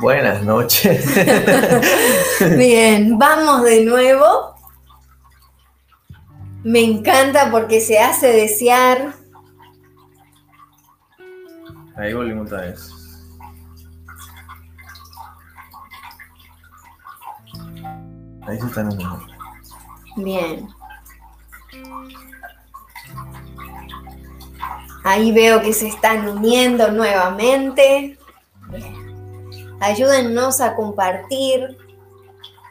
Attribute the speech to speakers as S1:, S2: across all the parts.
S1: Buenas noches.
S2: Bien, vamos de nuevo. Me encanta porque se hace desear.
S1: Ahí volvimos otra vez. Ahí se están uniendo.
S2: Bien. Ahí veo que se están uniendo nuevamente. Ayúdennos a compartir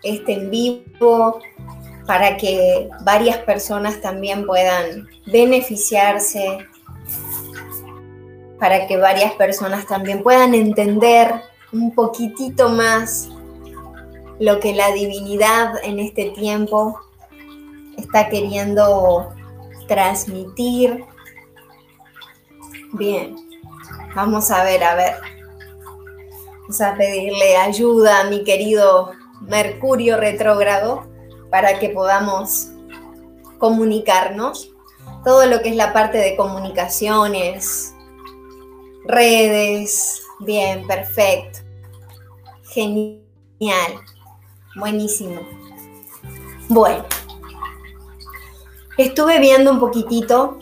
S2: este en vivo para que varias personas también puedan beneficiarse, para que varias personas también puedan entender un poquitito más lo que la divinidad en este tiempo está queriendo transmitir. Bien, vamos a ver, a ver. Vamos a pedirle ayuda a mi querido Mercurio retrógrado para que podamos comunicarnos. Todo lo que es la parte de comunicaciones, redes, bien, perfecto. Genial. Buenísimo. Bueno, estuve viendo un poquitito,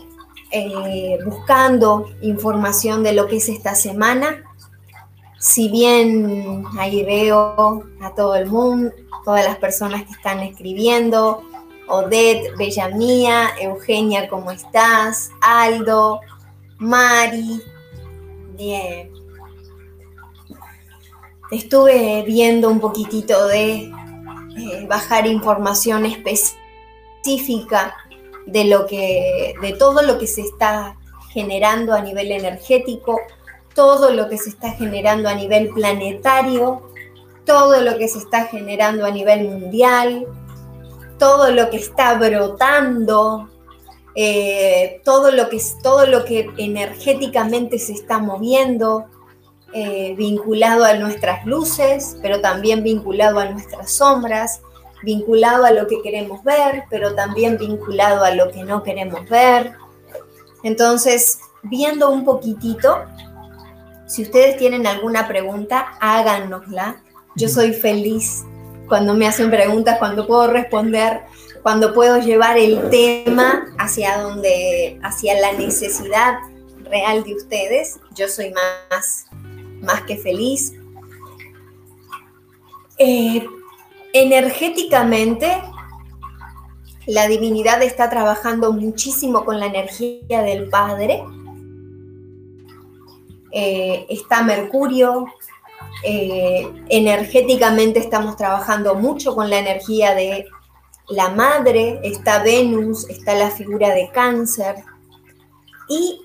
S2: eh, buscando información de lo que es esta semana. Si bien ahí veo a todo el mundo, todas las personas que están escribiendo, Odette, Bella Mía, Eugenia, ¿cómo estás? Aldo, Mari, bien, estuve viendo un poquitito de eh, bajar información específica de lo que, de todo lo que se está generando a nivel energético, todo lo que se está generando a nivel planetario, todo lo que se está generando a nivel mundial, todo lo que está brotando, eh, todo, lo que, todo lo que energéticamente se está moviendo, eh, vinculado a nuestras luces, pero también vinculado a nuestras sombras, vinculado a lo que queremos ver, pero también vinculado a lo que no queremos ver. Entonces, viendo un poquitito, si ustedes tienen alguna pregunta, háganosla. Yo soy feliz cuando me hacen preguntas, cuando puedo responder, cuando puedo llevar el tema hacia donde, hacia la necesidad real de ustedes. Yo soy más más que feliz. Eh, energéticamente, la divinidad está trabajando muchísimo con la energía del Padre. Eh, está Mercurio. Eh, energéticamente estamos trabajando mucho con la energía de la madre. Está Venus, está la figura de cáncer. Y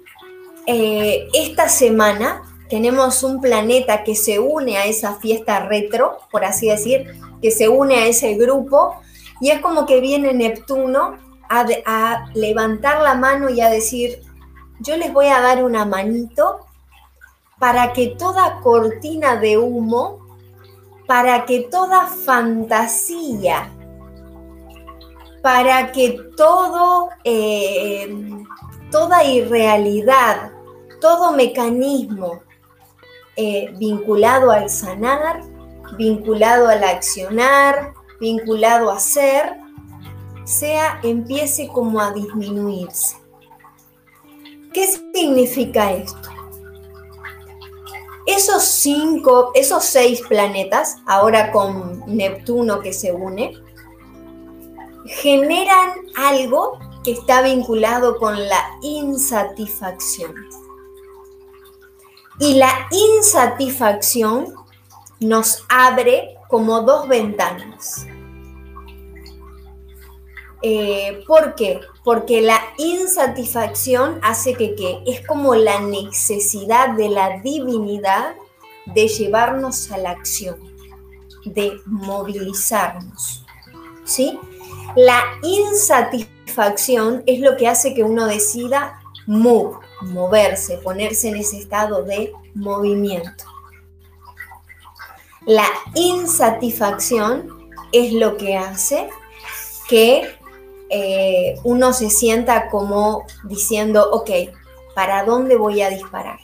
S2: esta semana tenemos un planeta que se une a esa fiesta retro, por así decir, que se une a ese grupo, y es como que viene Neptuno a, levantar la mano y a decir, yo les voy a dar una manito para que toda cortina de humo, para que toda fantasía, para que todo, eh, toda irrealidad, todo mecanismo eh, vinculado al sanar, vinculado al accionar, vinculado a ser, sea empiece como a disminuirse. ¿Qué significa esto? Esos cinco, esos seis planetas, ahora con Neptuno que se une, generan algo que está vinculado con la insatisfacción. Y la insatisfacción nos abre como dos ventanas. Eh, ¿Por qué? Porque la insatisfacción hace que, que es como la necesidad de la divinidad de llevarnos a la acción, de movilizarnos. ¿Sí? La insatisfacción es lo que hace que uno decida move, moverse, ponerse en ese estado de movimiento. La insatisfacción es lo que hace que eh, uno se sienta como diciendo, ok, ¿para dónde voy a disparar?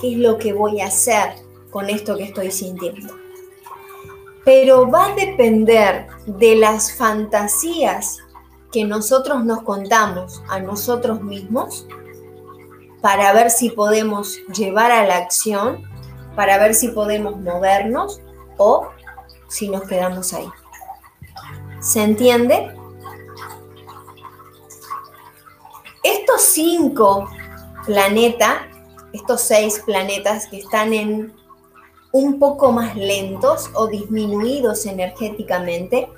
S2: ¿Qué es lo que voy a hacer con esto que estoy sintiendo. Pero va a depender de las fantasías que nosotros nos contamos a nosotros mismos para ver si podemos llevar a la acción, para ver si podemos movernos o si nos quedamos ahí. ¿Se entiende? Estos cinco planetas, estos seis planetas que están en un poco más lentos o disminuidos energéticamente,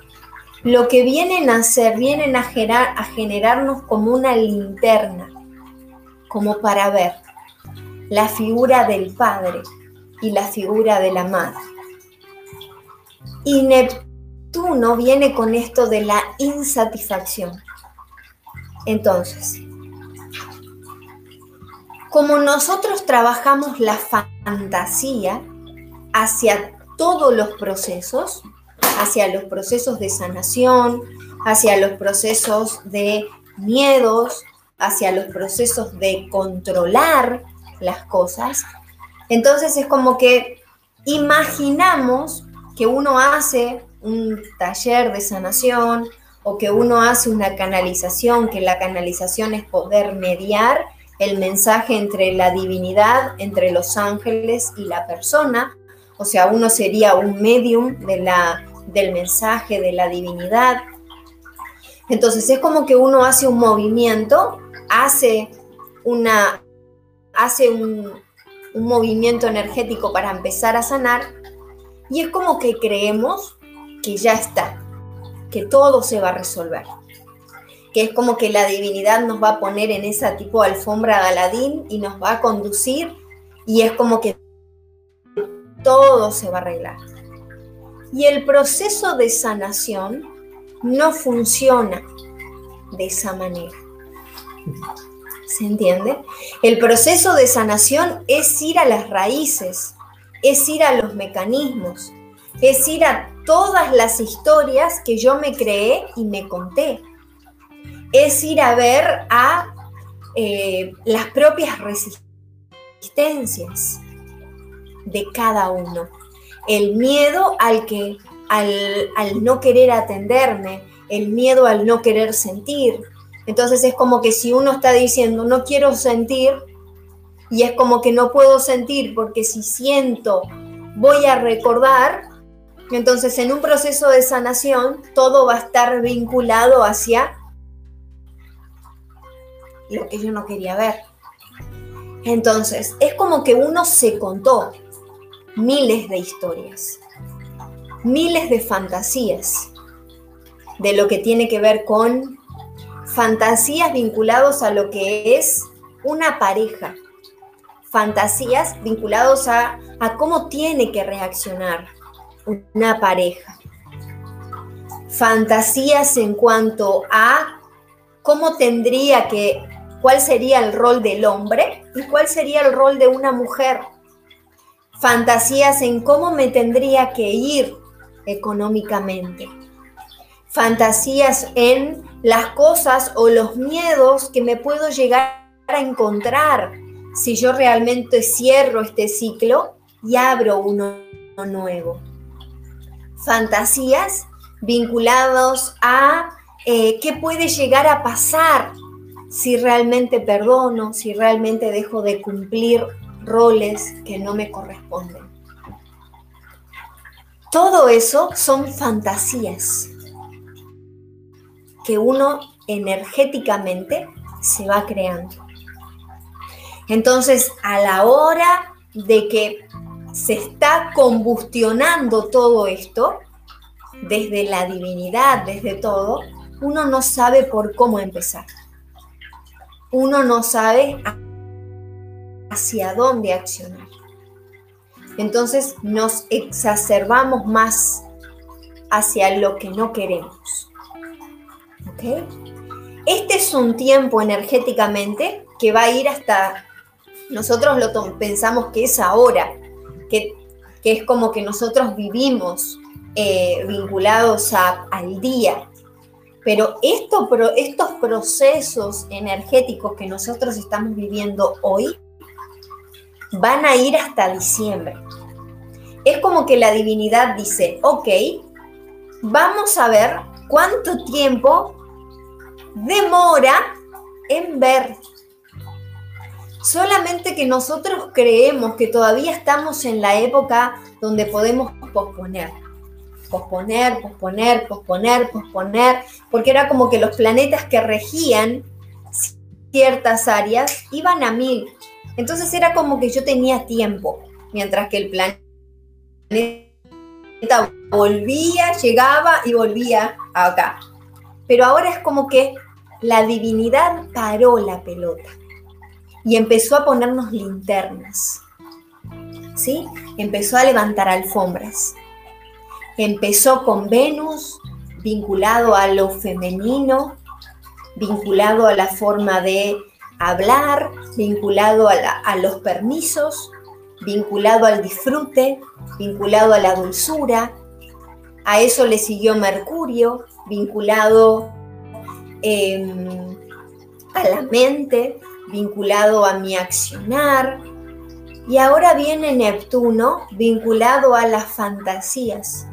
S2: lo que vienen a hacer, vienen a, a generarnos como una linterna, como para ver la figura del Padre y la figura de la Madre. Y Neptuno viene con esto de la insatisfacción. Entonces, como nosotros trabajamos la fantasía hacia todos los procesos, hacia los procesos de sanación, hacia los procesos de miedos, hacia los procesos de controlar las cosas, entonces es como que imaginamos que uno hace un taller de sanación o que uno hace una canalización, que la canalización es poder mediar el mensaje entre la divinidad, entre los ángeles y la persona. O sea, uno sería un medium de la, del mensaje de la divinidad. Entonces es como que uno hace un movimiento, hace una, hace un, un movimiento energético para empezar a sanar y es como que creemos que ya está, que todo se va a resolver que es como que la divinidad nos va a poner en esa tipo de alfombra Aladín y nos va a conducir y es como que todo se va a arreglar. Y el proceso de sanación no funciona de esa manera. ¿Se entiende? El proceso de sanación es ir a las raíces, es ir a los mecanismos, es ir a todas las historias que yo me creé y me conté es ir a ver a eh, las propias resistencias de cada uno. El miedo al que, al, al no querer atenderme, el miedo al no querer sentir. Entonces es como que si uno está diciendo no quiero sentir, y es como que no puedo sentir porque si siento voy a recordar, entonces en un proceso de sanación todo va a estar vinculado hacia lo que yo no quería ver. Entonces, es como que uno se contó miles de historias, miles de fantasías de lo que tiene que ver con fantasías vinculados a lo que es una pareja, fantasías vinculados a, a cómo tiene que reaccionar una pareja, fantasías en cuanto a cómo tendría que cuál sería el rol del hombre y cuál sería el rol de una mujer. Fantasías en cómo me tendría que ir económicamente. Fantasías en las cosas o los miedos que me puedo llegar a encontrar si yo realmente cierro este ciclo y abro uno nuevo. Fantasías vinculados a eh, qué puede llegar a pasar si realmente perdono, si realmente dejo de cumplir roles que no me corresponden. Todo eso son fantasías que uno energéticamente se va creando. Entonces, a la hora de que se está combustionando todo esto, desde la divinidad, desde todo, uno no sabe por cómo empezar uno no sabe hacia dónde accionar. Entonces nos exacerbamos más hacia lo que no queremos. Este es un tiempo energéticamente que va a ir hasta, nosotros lo pensamos que es ahora, que, es como que nosotros vivimos eh, vinculados al día, pero esto, estos procesos energéticos que nosotros estamos viviendo hoy van a ir hasta diciembre. es como que la divinidad dice, ok, vamos a ver cuánto tiempo demora en ver. Solamente que nosotros creemos que todavía estamos en la época donde podemos posponer. Posponer, posponer, posponer, posponer, porque era como que los planetas que regían ciertas áreas iban a mil. Entonces era como que yo tenía tiempo, mientras que el planeta volvía, llegaba y volvía acá. Pero ahora es como que la divinidad paró la pelota y empezó a ponernos linternas. ¿Sí? Empezó a levantar alfombras. Empezó con Venus, vinculado a lo femenino, vinculado a la forma de hablar, vinculado a, los permisos, vinculado al disfrute, vinculado a la dulzura. A eso le siguió Mercurio, vinculado em, a la mente, vinculado a mi accionar. Y ahora viene Neptuno vinculado a las fantasías.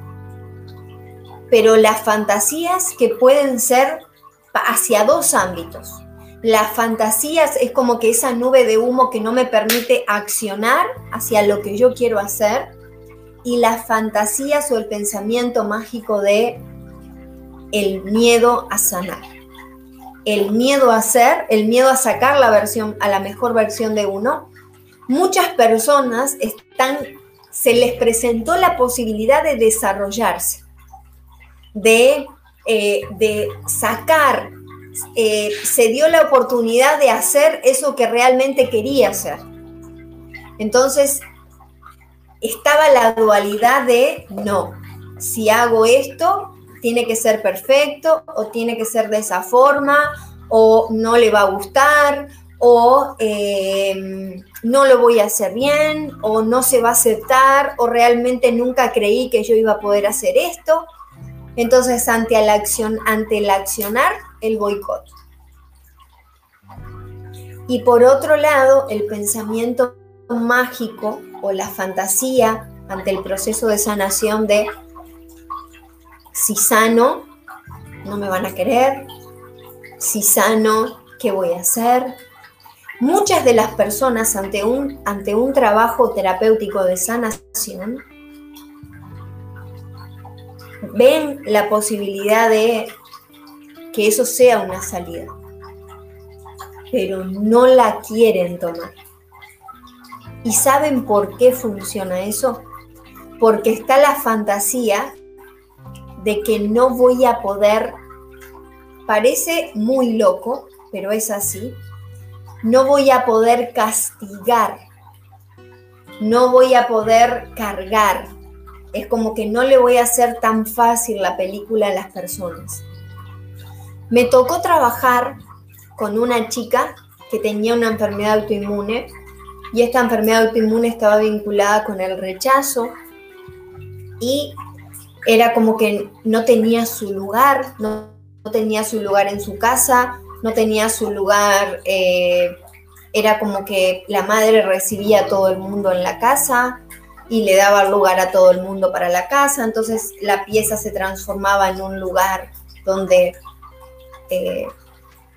S2: Pero las fantasías que pueden ser hacia dos ámbitos. Las fantasías es como que esa nube de humo que no me permite accionar hacia lo que yo quiero hacer. Y las fantasías o el pensamiento mágico de el miedo a sanar. El miedo a ser, el miedo a sacar la versión, a la mejor versión de uno. Muchas personas están, se les presentó la posibilidad de desarrollarse, de, eh, de sacar eh, se dio la oportunidad de hacer eso que realmente quería hacer. Entonces, estaba la dualidad de, no, si hago esto, tiene que ser perfecto o tiene que ser de esa forma o no le va a gustar o eh, no lo voy a hacer bien o no se va a aceptar o realmente nunca creí que yo iba a poder hacer esto. Entonces, ante la acción, ante el accionar, el boicot. Y por otro lado, el pensamiento mágico o la fantasía ante el proceso de sanación de si sano, no me van a querer, si sano, ¿qué voy a hacer? Muchas de las personas ante un, ante un trabajo terapéutico de sanación ven la posibilidad de que eso sea una salida, pero no la quieren tomar. ¿Y saben por qué funciona eso? Porque está la fantasía de que no voy a poder, parece muy loco, pero es así, no voy a poder castigar, no voy a poder cargar, es como que no le voy a hacer tan fácil la película a las personas. Me tocó trabajar con una chica que tenía una enfermedad autoinmune y esta enfermedad autoinmune estaba vinculada con el rechazo y era como que no tenía su lugar, no, tenía su lugar en su casa, no tenía su lugar, eh, era como que la madre recibía a todo el mundo en la casa y le daba lugar a todo el mundo para la casa, entonces la pieza se transformaba en un lugar donde eh,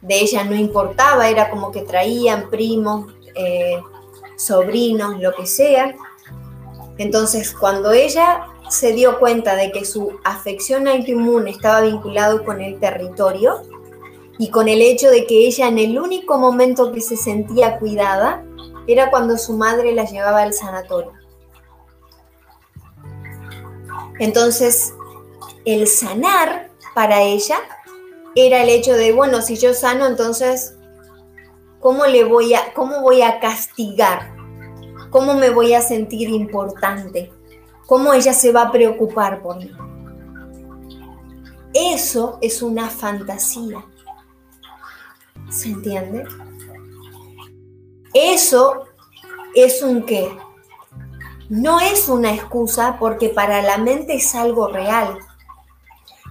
S2: de ella no importaba, era como que traían primos, eh, sobrinos, lo que sea. Entonces, cuando ella se dio cuenta de que su afección autoinmune estaba vinculado con el territorio y con el hecho de que ella en el único momento que se sentía cuidada era cuando su madre la llevaba al sanatorio. Entonces, el sanar para ella era el hecho de, bueno, si yo sano, entonces, ¿cómo, le voy a, cómo voy a castigar? ¿Cómo me voy a sentir importante? ¿Cómo ella se va a preocupar por mí? Eso es una fantasía. ¿Se entiende? Eso es un qué. No es una excusa porque para la mente es algo real.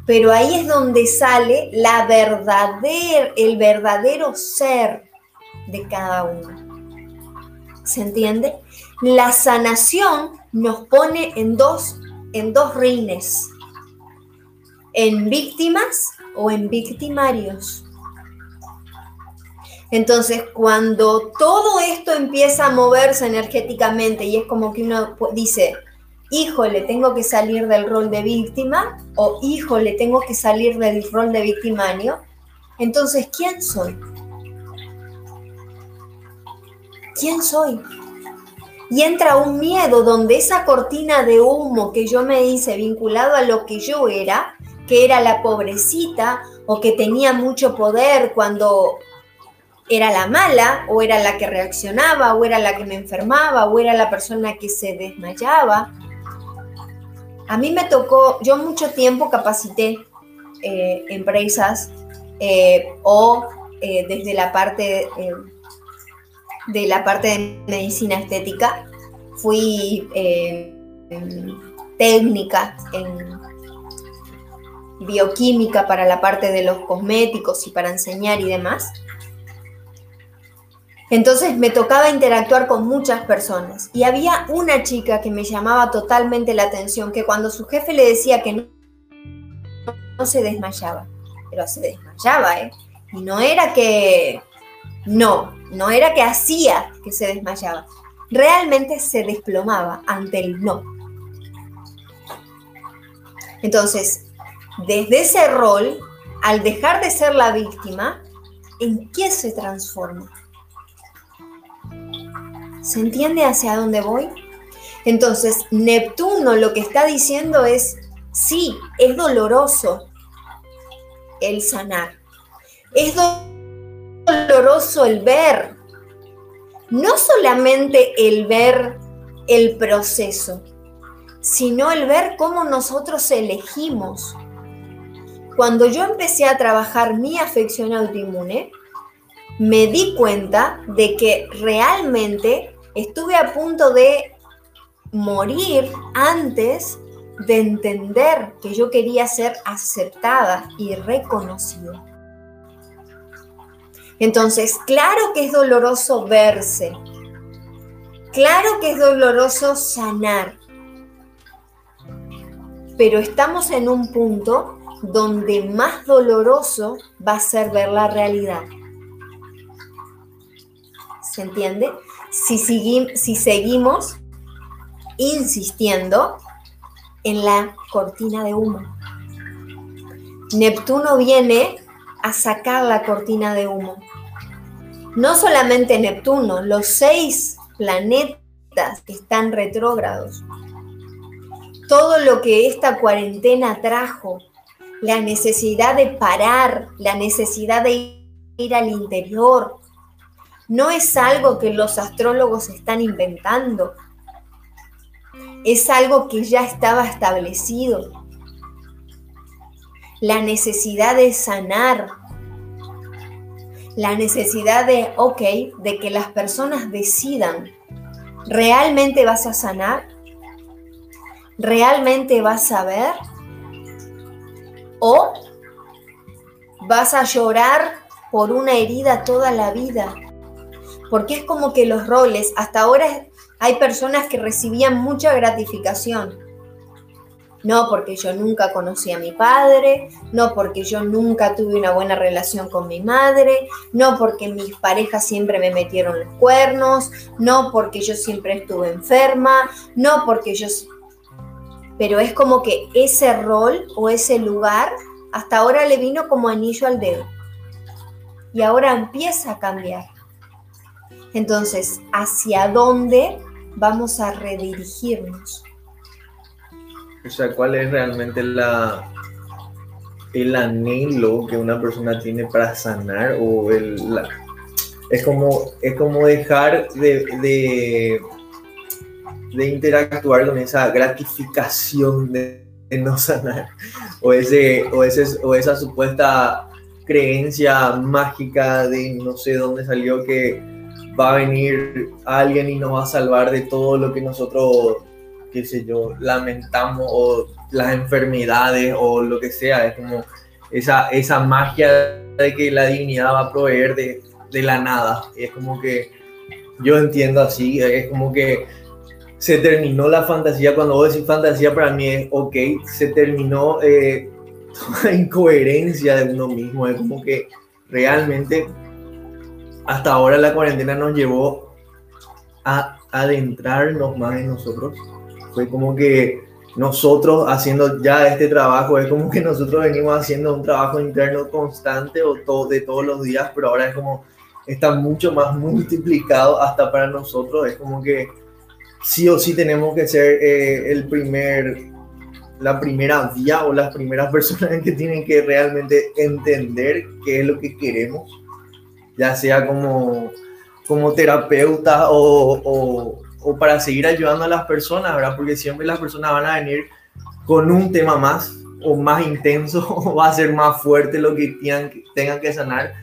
S2: Pero ahí es donde sale la verdadera, el verdadero ser de cada uno. ¿Se entiende? la sanación nos pone en dos, en dos rines, en víctimas o en victimarios. Entonces, cuando todo esto empieza a moverse energéticamente y es como que uno dice, híjole, tengo que salir del rol de víctima o híjole, tengo que salir del rol de victimario, entonces, ¿quién soy? ¿Quién soy? Y entra un miedo donde esa cortina de humo que yo me hice vinculado a lo que yo era, que era la pobrecita o que tenía mucho poder cuando era la mala o era la que reaccionaba o era la que me enfermaba o era la persona que se desmayaba. A mí me tocó, yo mucho tiempo capacité eh, empresas eh, o eh, desde la parte de la parte de medicina estética fui técnica en bioquímica para la parte de los cosméticos y para enseñar y demás. Entonces me tocaba interactuar con muchas personas y había una chica que me llamaba totalmente la atención, que cuando su jefe le decía que no, no se desmayaba, pero se desmayaba, ¿eh? Y no era que, no, no era que hacía que se desmayaba, realmente se desplomaba ante el no. Entonces, desde ese rol, al dejar de ser la víctima, ¿en qué se transforma? ¿Se entiende hacia dónde voy? Entonces, Neptuno lo que está diciendo es, sí, es doloroso el sanar. Es doloroso el ver. No solamente el ver el proceso, sino el ver cómo nosotros elegimos. Cuando yo empecé a trabajar mi afección autoinmune, me di cuenta de que realmente Estuve a punto de morir antes de entender que yo quería ser aceptada y reconocida. Entonces, claro que es doloroso verse, claro que es doloroso sanar, pero estamos en un punto donde más doloroso va a ser ver la realidad. ¿Se entiende? Si, seguimos insistiendo en la cortina de humo. Neptuno viene a sacar la cortina de humo. No solamente Neptuno, los seis planetas que están retrógrados. Todo lo que esta cuarentena trajo, la necesidad de parar, la necesidad de ir al interior, no es algo que los astrólogos están inventando. Es algo que ya estaba establecido. La necesidad de sanar. La necesidad de, ok, de que las personas decidan, ¿realmente vas a sanar? ¿Realmente vas a ver? ¿O vas a llorar por una herida toda la vida? Porque es como que los roles, hasta ahora hay personas que recibían mucha gratificación. No porque yo nunca conocí a mi padre, no porque yo nunca tuve una buena relación con mi madre, no porque mis parejas siempre me metieron los cuernos, no porque yo siempre estuve enferma, no porque yo... Pero es como que ese rol o ese lugar hasta ahora le vino como anillo al dedo. Y ahora empieza a cambiar. Entonces, ¿hacia dónde vamos a redirigirnos?
S1: O sea, ¿cuál es realmente el anhelo que una persona tiene para sanar o el, es como es como dejar de, interactuar con esa gratificación de, no sanar o ese o esa supuesta creencia mágica de no sé dónde salió que va a venir alguien y nos va a salvar de todo lo que nosotros, qué sé yo, lamentamos o las enfermedades o lo que sea. Es como esa, esa magia de que la dignidad va a proveer de, de la nada. Es como que yo entiendo así, es como que se terminó la fantasía. Cuando vos decís fantasía, para mí es ok, se terminó eh, toda incoherencia de uno mismo. Es como que realmente hasta ahora la cuarentena nos llevó a adentrarnos más en nosotros. Fue como que nosotros haciendo ya este trabajo, es como que nosotros venimos haciendo un trabajo interno constante o todo, de todos los días, pero ahora es como está mucho más multiplicado hasta para nosotros. Es como que sí o sí tenemos que ser eh, el primer, la primera vía o las primeras personas que tienen que realmente entender qué es lo que queremos, ya sea como, como terapeuta o, o, o para seguir ayudando a las personas, ¿verdad? Porque siempre las personas van a venir con un tema más o más intenso o va a ser más fuerte lo que tengan, tengan que sanar,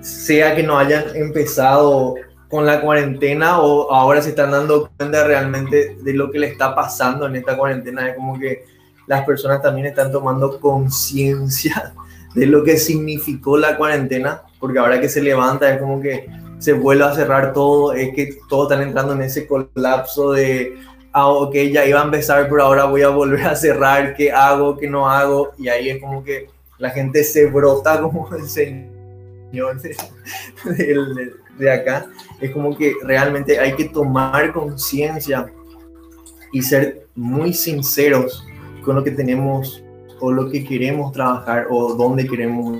S1: sea que no hayan empezado con la cuarentena o ahora se están dando cuenta realmente de lo que le está pasando en esta cuarentena. Es como que las personas también están tomando conciencia de lo que significó la cuarentena, porque ahora que se levanta es como que se vuelve a cerrar todo, es que todos están entrando en ese colapso de, ah, ok, ya iba a empezar, pero ahora voy a volver a cerrar, ¿qué hago, qué no hago? Y ahí es como que la gente se brota como el señor de, de acá. Es como que realmente hay que tomar conciencia y ser muy sinceros con lo que tenemos o lo que queremos trabajar o dónde queremos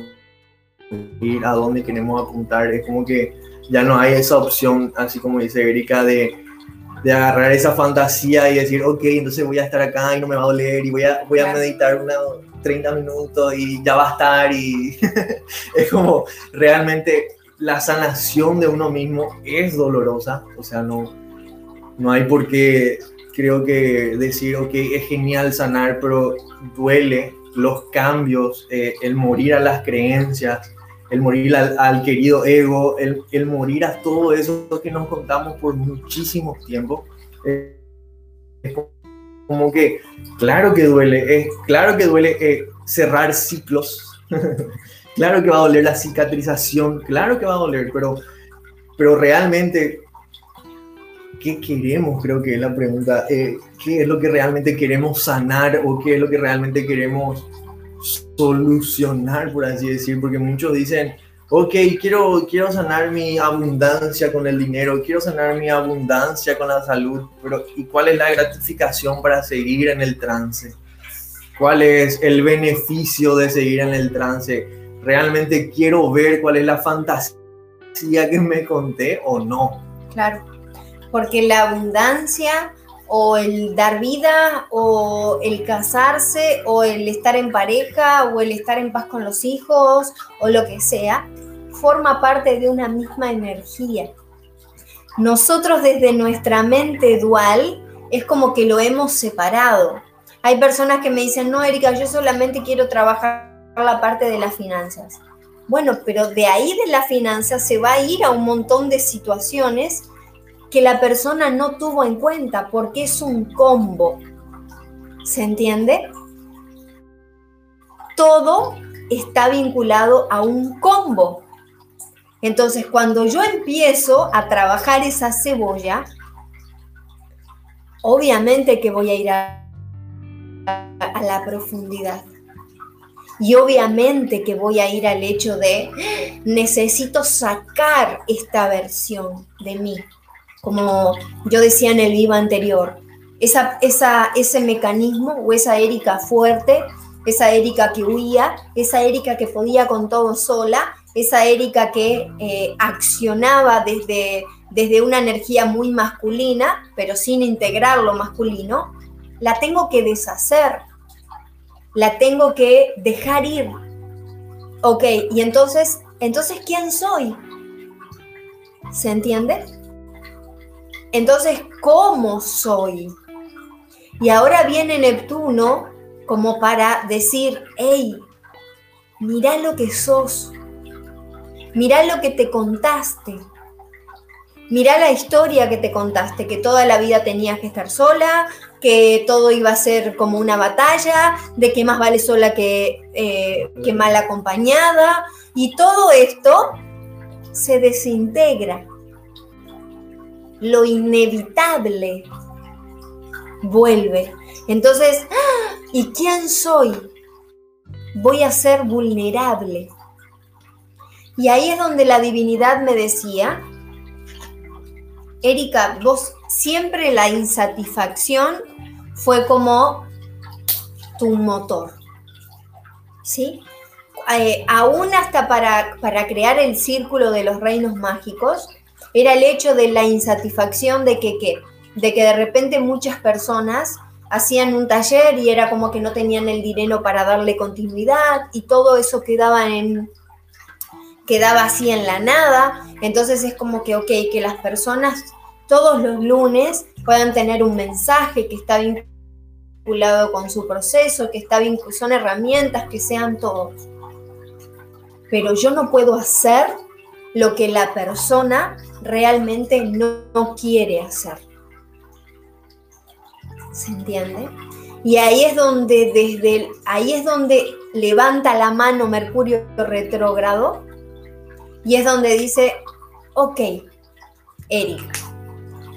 S1: ir, a dónde queremos apuntar. Es como que ya no hay esa opción, así como dice Erika, de, de agarrar esa fantasía y decir, ok, entonces voy a estar acá y no me va a doler y voy a, voy a meditar unos 30 minutos y ya va a estar y es como realmente la sanación de uno mismo es dolorosa, o sea, no, no hay por qué, creo que decir, ok, es genial sanar, pero duele los cambios, eh, el morir a las creencias, el morir al, querido ego, el, el, morir a todo eso que nos contamos por muchísimo tiempo. Es como que, claro que duele, es claro que duele eh, cerrar ciclos. claro que va a doler la cicatrización, claro que va a doler, pero, pero realmente, ¿qué queremos? Creo que es la pregunta. Eh, ¿Qué es lo que realmente queremos sanar o qué es lo que realmente queremos solucionar, por así decir, porque muchos dicen, ok, quiero, quiero sanar mi abundancia con el dinero, quiero sanar mi abundancia con la salud, pero ¿y cuál es la gratificación para seguir en el trance? ¿Cuál es el beneficio de seguir en el trance? ¿Realmente quiero ver cuál es la fantasía que me conté o no?
S2: Claro, porque la abundancia o el dar vida, o el casarse, o el estar en pareja, o el estar en paz con los hijos, o lo que sea, forma parte de una misma energía. Nosotros desde nuestra mente dual es como que lo hemos separado. Hay personas que me dicen, no, Erika, yo solamente quiero trabajar la parte de las finanzas. Bueno, pero de ahí de las finanzas se va a ir a un montón de situaciones que la persona no tuvo en cuenta porque es un combo. ¿Se entiende? Todo está vinculado a un combo. Entonces, cuando yo empiezo a trabajar esa cebolla, obviamente que voy a ir a, a, la profundidad. Y obviamente que voy a ir al hecho de necesito sacar esta versión de mí como yo decía en el vivo anterior, esa, ese mecanismo o esa Erika fuerte, esa Erika que huía, esa Erika que podía con todo sola, esa Erika que eh, accionaba desde, desde una energía muy masculina, pero sin integrar lo masculino, la tengo que deshacer, la tengo que dejar ir. Ok, y entonces, entonces, ¿quién soy? ¿Se entiende? Entonces, ¿cómo soy? Y ahora viene Neptuno como para decir, hey, mira lo que sos, mira lo que te contaste, mira la historia que te contaste, que toda la vida tenías que estar sola, que todo iba a ser como una batalla, de que más vale sola que, eh, que mal acompañada, y todo esto se desintegra lo inevitable vuelve. Entonces, ¡ah! ¿y quién soy? Voy a ser vulnerable. Y ahí es donde la divinidad me decía, Erika, vos siempre la insatisfacción fue como tu motor. ¿Sí? Eh, aún hasta para, para crear el círculo de los reinos mágicos, era el hecho de la insatisfacción de que, de que de repente muchas personas hacían un taller y era como que no tenían el dinero para darle continuidad y todo eso quedaba en quedaba así en la nada. Entonces es como que, ok, que las personas todos los lunes puedan tener un mensaje que está vinculado con su proceso, que está son herramientas que sean todos. Pero yo no puedo hacer lo que la persona realmente no, quiere hacer. ¿Se entiende? Y ahí es donde desde ahí es donde levanta la mano Mercurio retrógrado y es donde dice, ok, Eric,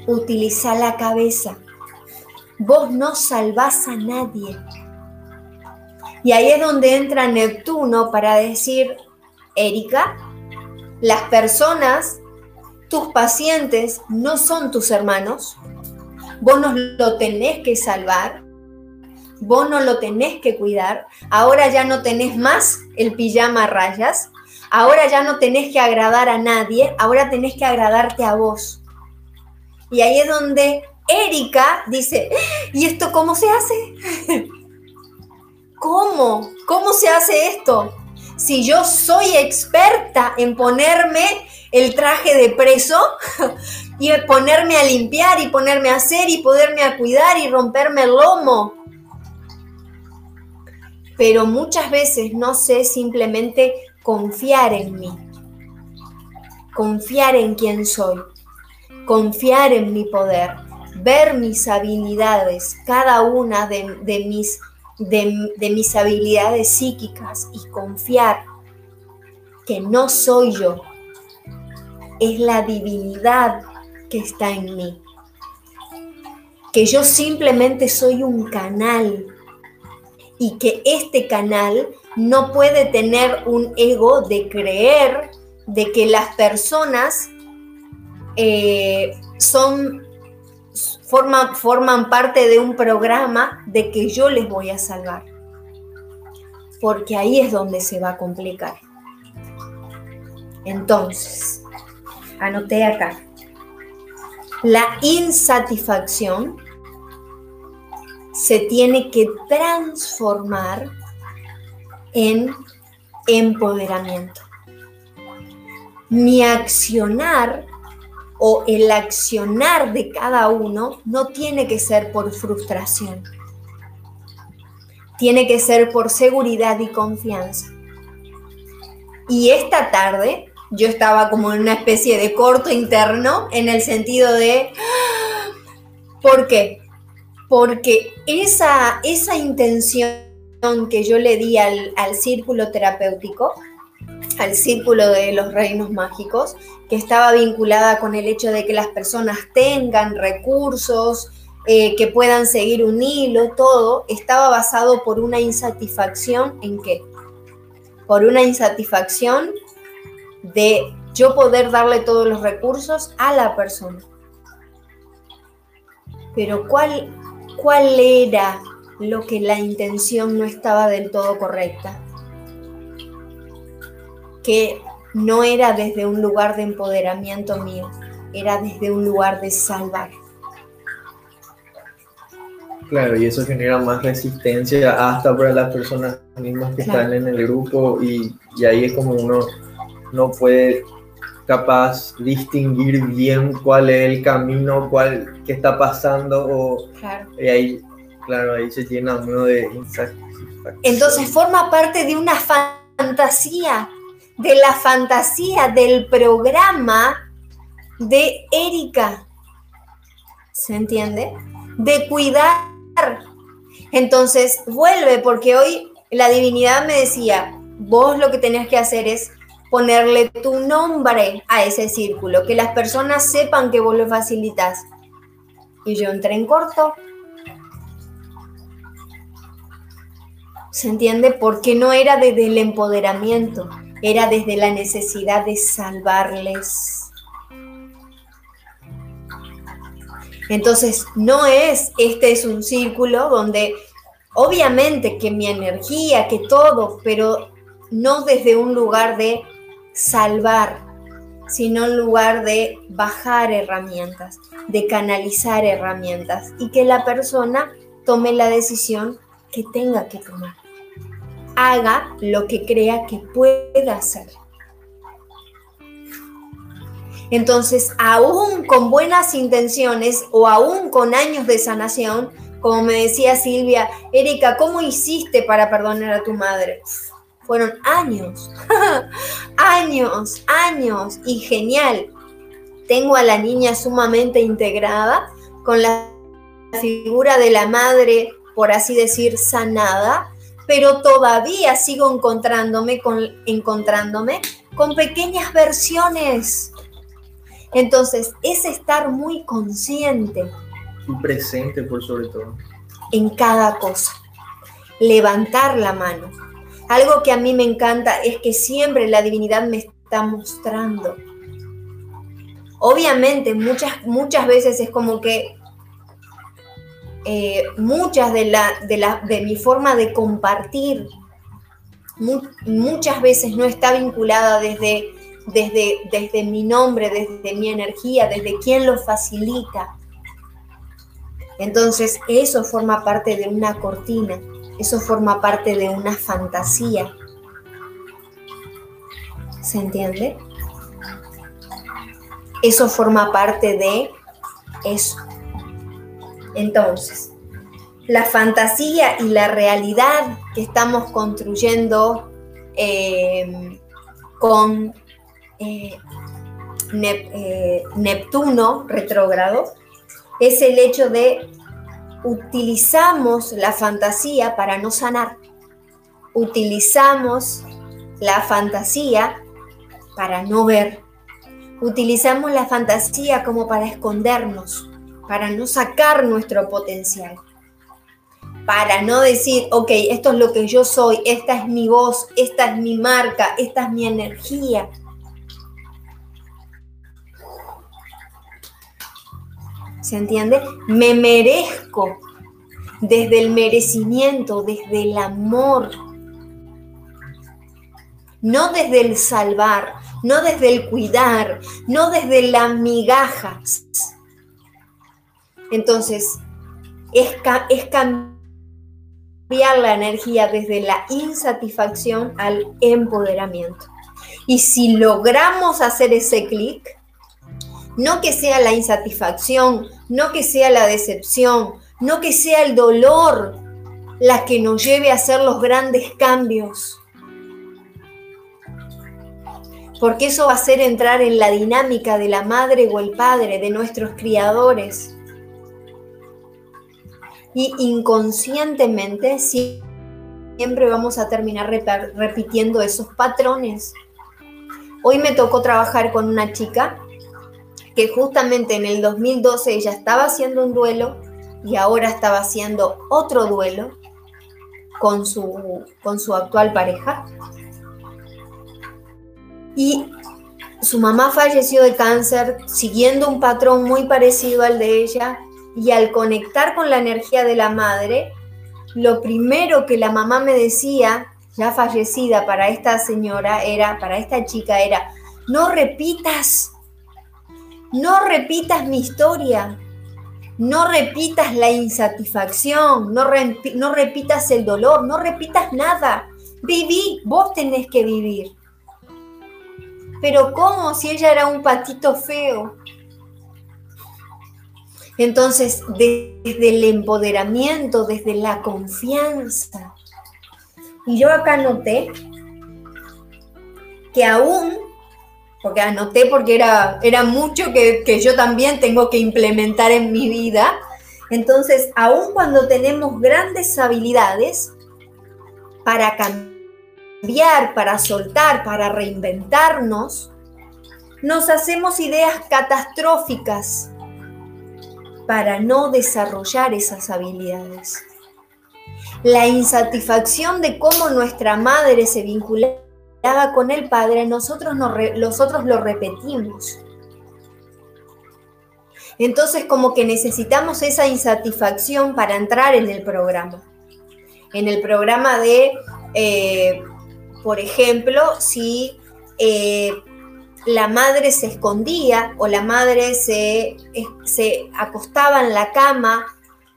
S2: utiliza la cabeza. Vos no salvás a nadie. Y ahí es donde entra Neptuno para decir, Erika, las personas, tus pacientes, no son tus hermanos. Vos no lo tenés que salvar. Vos no lo tenés que cuidar. Ahora ya no tenés más el pijama a rayas. Ahora ya no tenés que agradar a nadie. Ahora tenés que agradarte a vos. Y ahí es donde Erika dice, ¿y esto cómo se hace? ¿Cómo? ¿Cómo se hace esto? Si yo soy experta en ponerme el traje de preso y ponerme a limpiar y ponerme a hacer y poderme a cuidar y romperme el lomo. Pero muchas veces no sé simplemente confiar en mí, confiar en quién soy confiar en mi poder, ver mis habilidades, cada una de, mis, de, mis habilidades psíquicas y confiar que no soy yo, es la divinidad que está en mí. Que yo simplemente soy un canal y que este canal no puede tener un ego de creer de que las personas eh, son, forman, forman parte de un programa de que yo les voy a salvar. Porque ahí es donde se va a complicar. Entonces, anoté acá. La insatisfacción se tiene que transformar en empoderamiento. Mi accionar o el accionar de cada uno no tiene que ser por frustración. Tiene que ser por seguridad y confianza. Y esta tarde yo estaba como en una especie de corto interno en el sentido de, ¿por qué? Porque esa, esa intención que yo le di al, al círculo terapéutico, al círculo de los reinos mágicos, que estaba vinculada con el hecho de que las personas tengan recursos, eh, que puedan seguir un hilo, todo, estaba basado por una insatisfacción en qué? Por una insatisfacción de yo poder darle todos los recursos a la persona. Pero ¿cuál, cuál era lo que la intención no estaba del todo correcta? que no era desde un lugar de empoderamiento mío, era desde un lugar de salvar.
S1: Claro, y eso genera más resistencia hasta para las personas mismas que están en el grupo y, ahí es como uno no puede capaz distinguir bien cuál es el camino, cuál qué está pasando o y ahí claro, ahí se llena uno de insatisfacción.
S2: Entonces forma parte de una fantasía de la fantasía del programa de Erika. ¿Se entiende? De cuidar. Entonces, vuelve, porque hoy la divinidad me decía, vos lo que tenés que hacer es ponerle tu nombre a ese círculo, que las personas sepan que vos lo facilitas. Y yo entré en corto. ¿Se entiende? Porque no era desde el empoderamiento era desde la necesidad de salvarles. Entonces, no es, este es un círculo donde obviamente que mi energía, que todo, pero no desde un lugar de salvar, sino un lugar de bajar herramientas, de canalizar herramientas y que la persona tome la decisión que tenga que tomar. Haga lo que crea que pueda hacer. Entonces, aún con buenas intenciones o aún con años de sanación, como me decía Silvia, Erika, ¿cómo hiciste para perdonar a tu madre? Fueron años, años, años y genial. Tengo a la niña sumamente integrada con la figura de la madre, por así decir, sanada, pero todavía sigo encontrándome con, encontrándome con pequeñas versiones. Entonces, es estar muy consciente
S1: y presente por sobre todo.
S2: En cada cosa. Levantar la mano. Algo que a mí me encanta es que siempre la divinidad me está mostrando. Obviamente, muchas, muchas veces es como que eh, muchas de, la, de, la, de mi forma de compartir, muchas veces no está vinculada desde, desde, desde mi nombre, desde mi energía, desde quien lo facilita. Entonces eso forma parte de una cortina, eso forma parte de una fantasía. ¿Se entiende? Eso forma parte de eso. Entonces, la fantasía y la realidad que estamos construyendo eh, con eh, eh, Neptuno retrógrado es el hecho de utilizamos la fantasía para no sanar. Utilizamos la fantasía para no ver. Utilizamos la fantasía como para escondernos, para no sacar nuestro potencial. Para no decir, ok, esto es lo que yo soy, esta es mi voz, esta es mi marca, esta es mi energía. ¿Se entiende? Me merezco desde el merecimiento, desde el amor. No desde el salvar, no desde el cuidar, no desde la migajas. Entonces, es, cambiar la energía desde la insatisfacción al empoderamiento. Y si logramos hacer ese clic, no que sea la insatisfacción, no que sea la decepción, no que sea el dolor la que nos lleve a hacer los grandes cambios. Porque eso va a ser entrar en la dinámica de la madre o el padre, de nuestros criadores. Y inconscientemente siempre vamos a terminar repitiendo esos patrones. Hoy me tocó trabajar con una chica que justamente en el 2012 ella estaba haciendo un duelo y ahora estaba haciendo otro duelo con su, con su actual pareja. Y su mamá falleció de cáncer siguiendo un patrón muy parecido al de ella y al conectar con la energía de la madre, lo primero que la mamá me decía, ya fallecida para esta señora, era, para esta chica, era, no repitas no repitas mi historia, no repitas la insatisfacción, no, no repitas el dolor, no repitas nada. Viví, vos tenés que vivir. Pero ¿cómo si ella era un patito feo? Entonces, desde el empoderamiento, desde la confianza. Y yo acá noté que aún porque anoté porque era, era mucho que, que yo también tengo que implementar en mi vida. Entonces, aun cuando tenemos grandes habilidades para cambiar, para soltar, para reinventarnos, nos hacemos ideas catastróficas para no desarrollar esas habilidades. La insatisfacción de cómo nuestra madre se vinculaba con el padre, nosotros, nosotros lo repetimos. Entonces como que necesitamos esa insatisfacción para entrar en el programa. En el programa de, eh, por ejemplo, si eh, la madre se escondía o la madre se, se acostaba en la cama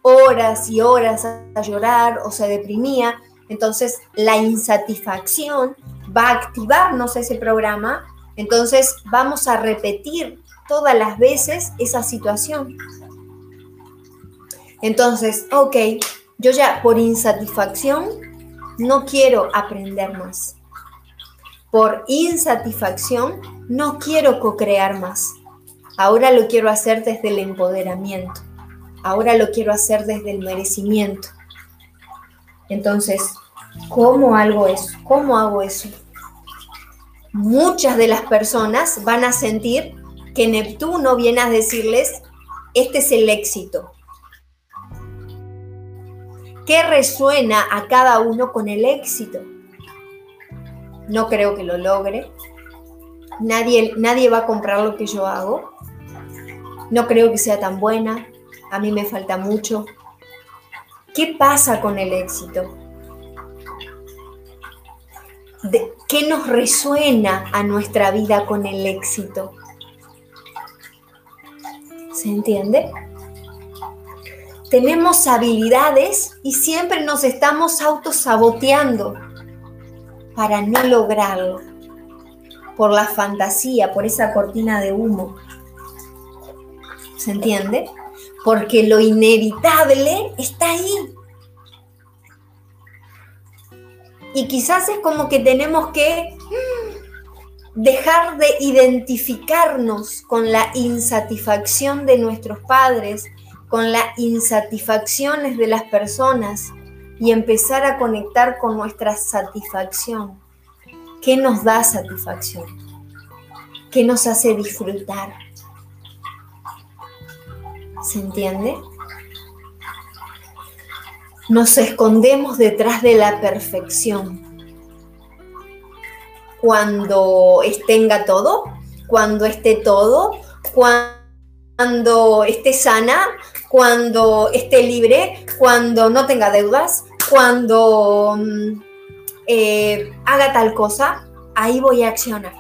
S2: horas y horas a llorar o se deprimía, entonces la insatisfacción va a activarnos ese programa, entonces vamos a repetir todas las veces esa situación. Entonces, ok, yo ya por insatisfacción no quiero aprender más. Por insatisfacción no quiero co-crear más. Ahora lo quiero hacer desde el empoderamiento. Ahora lo quiero hacer desde el merecimiento. Entonces, ¿cómo hago eso? ¿Cómo hago eso? Muchas de las personas van a sentir que Neptuno viene a decirles, este es el éxito. ¿Qué resuena a cada uno con el éxito? No creo que lo logre. Nadie, nadie va a comprar lo que yo hago. No creo que sea tan buena. A mí me falta mucho. ¿Qué pasa con el éxito? ¿Qué nos resuena a nuestra vida con el éxito? ¿Se entiende? Tenemos habilidades y siempre nos estamos autosaboteando para no lograrlo. Por la fantasía, por esa cortina de humo. ¿Se entiende? Porque lo inevitable está ahí. Y quizás es como que tenemos que dejar de identificarnos con la insatisfacción de nuestros padres, con las insatisfacciones de las personas y empezar a conectar con nuestra satisfacción. ¿Qué nos da satisfacción? ¿Qué nos hace disfrutar? ¿Se entiende? Nos escondemos detrás de la perfección cuando tenga todo, cuando esté todo, cuando esté sana, cuando esté libre, cuando no tenga deudas, cuando mm, eh, haga tal cosa, ahí voy a accionar.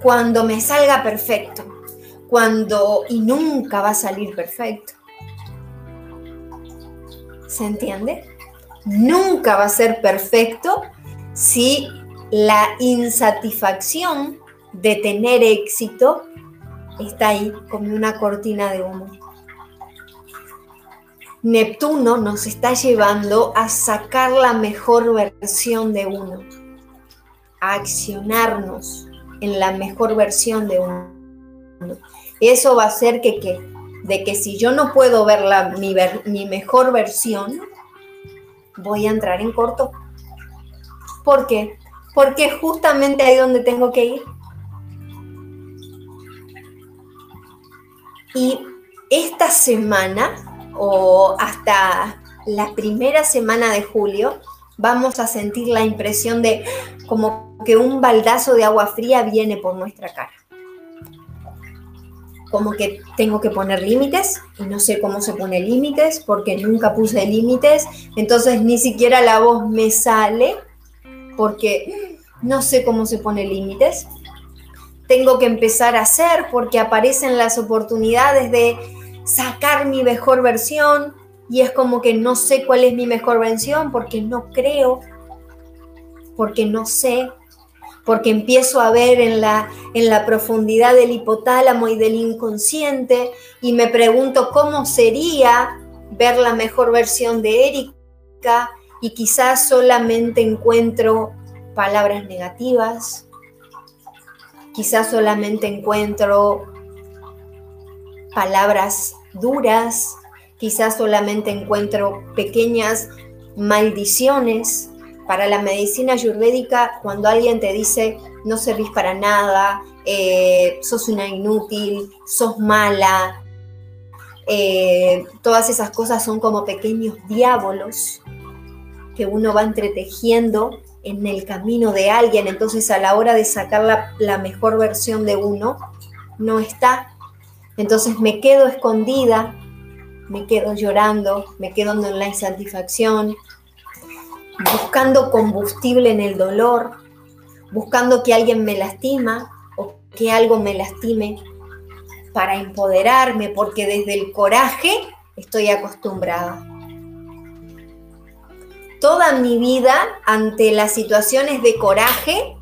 S2: Cuando me salga perfecto, cuando y nunca va a salir perfecto. ¿Se entiende? Nunca va a ser perfecto si la insatisfacción de tener éxito está ahí como una cortina de humo. Neptuno nos está llevando a sacar la mejor versión de uno, a accionarnos en la mejor versión de uno. Eso va a hacer que, ¿qué? de que si yo no puedo ver, la, mi, mi mejor versión, voy a entrar en corto ¿Por qué? Porque justamente ahí donde tengo que ir. Y esta semana o hasta la primera semana de julio vamos a sentir la impresión de como que un baldazo de agua fría viene por nuestra cara. Como que tengo que poner límites y no sé cómo se pone límites porque nunca puse límites, entonces ni siquiera la voz me sale porque no sé cómo se pone límites. Tengo que empezar a hacer porque aparecen las oportunidades de sacar mi mejor versión y es como que no sé cuál es mi mejor versión porque no creo, porque no sé, porque empiezo a ver en la, en la profundidad del hipotálamo y del inconsciente y me pregunto cómo sería ver la mejor versión de Erika y quizás solamente encuentro palabras negativas, quizás solamente encuentro palabras duras, quizás solamente encuentro pequeñas maldiciones. Para la medicina ayurvédica, cuando alguien te dice no servís para nada, eh, sos una inútil, sos mala, eh, todas esas cosas son como pequeños diábolos que uno va entretejiendo en el camino de alguien, entonces a la hora de sacar la, mejor versión de uno, no está. Entonces me quedo escondida, me quedo llorando, me quedo en la insatisfacción, buscando combustible en el dolor, buscando que alguien me lastima o que algo me lastime para empoderarme, porque desde el coraje estoy acostumbrada. Toda mi vida, ante las situaciones de coraje,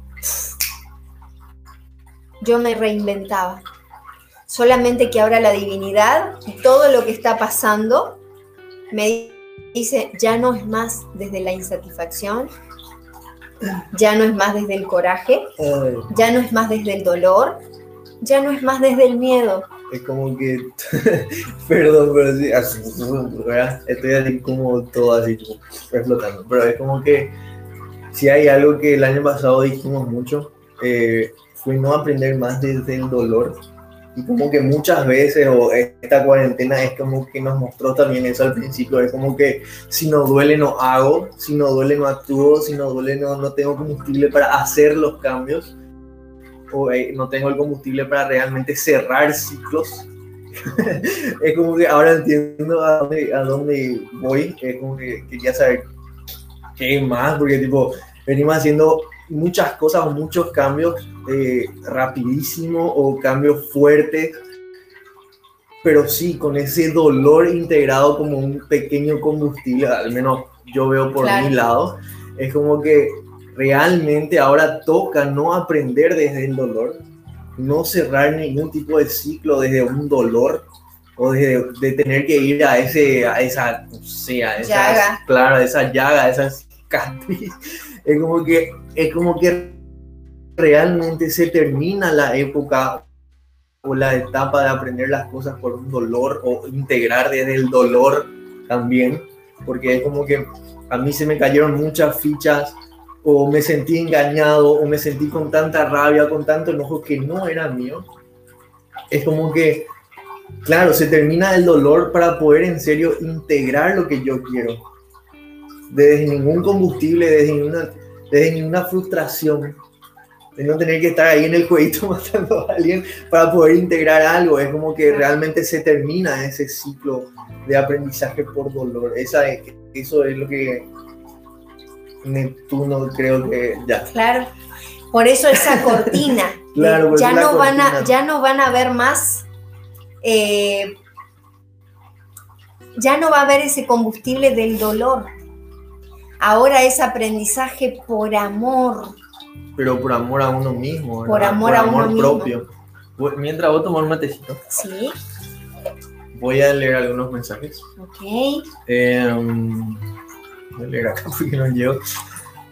S2: yo me reinventaba. Solamente que ahora la divinidad y todo lo que está pasando me dice, ya no es más desde la insatisfacción, ya no es más desde el coraje, ya no es más desde el dolor, ya no es más desde el miedo.
S1: Es como que, perdón, pero sí, estoy así como todo así, explotando, pero es como que si hay algo que el año pasado dijimos mucho, eh, fue no aprender más desde el dolor. Y como que muchas veces, o esta cuarentena es como que nos mostró también eso al principio, es como que si no duele no hago, si no duele no actúo, si no duele no, no tengo combustible para hacer los cambios o eh, no tengo el combustible para realmente cerrar ciclos. es como que ahora entiendo a dónde, a dónde voy, es como que quería saber qué más, porque tipo, venimos haciendo muchas cosas, muchos cambios eh, rapidísimos o cambios fuertes, pero sí, con ese dolor integrado como un pequeño combustible, al menos yo veo por mi lado, es como que realmente ahora toca no aprender desde el dolor, no cerrar ningún tipo de ciclo desde un dolor o de, de tener que ir a ese a esa o sea, esa llaga. claro, esa llaga, esa cicatriz. Es como que es como que realmente se termina la época o la etapa de aprender las cosas por un dolor o integrar desde el dolor también, porque es como que a mí se me cayeron muchas fichas o me sentí engañado, o me sentí con tanta rabia, con tanto enojo que no era mío, es como que, claro, se termina el dolor para poder en serio integrar lo que yo quiero. Desde ningún combustible, desde ninguna, desde ninguna frustración, de no tener que estar ahí en el cuellito matando a alguien para poder integrar algo. Es como que realmente se termina ese ciclo de aprendizaje por dolor. Esa, eso es lo que Neptuno creo que ya.
S2: Claro, por eso esa cortina. claro, ya, no van a, ya no van a ver más, eh, ya no va a haber ese combustible del dolor. Ahora es aprendizaje por amor.
S1: Pero por amor a uno mismo.
S2: Por amor a uno
S1: propio. Mientras vos tomar un matecito.
S2: Sí.
S1: Voy a leer algunos mensajes.
S2: Ok.
S1: Eh,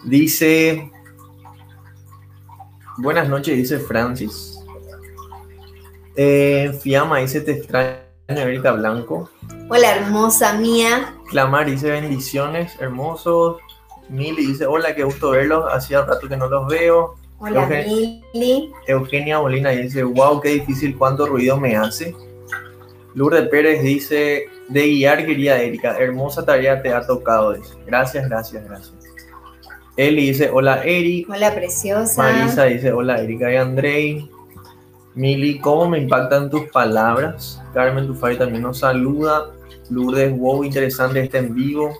S1: Dice, buenas noches, dice Francis. Eh, Fiamma dice, te extraño, Erika Blanco.
S2: Hola, hermosa mía.
S1: Clamar dice, bendiciones, hermosos. Mili dice, hola, qué gusto verlos, hacía rato que no los veo.
S2: Hola, Mili.
S1: Eugenia Molina dice, wow, qué difícil, cuánto ruido me hace. Lourdes Pérez dice, de guiar, querida Erika, hermosa tarea te ha tocado. Gracias, gracias, gracias. Eli dice, hola Eri.
S2: Hola preciosa.
S1: Marisa dice, hola Erika y Andrei. Mili, ¿cómo me impactan tus palabras? Carmen Tufari también nos saluda. Lourdes, wow, interesante este en vivo.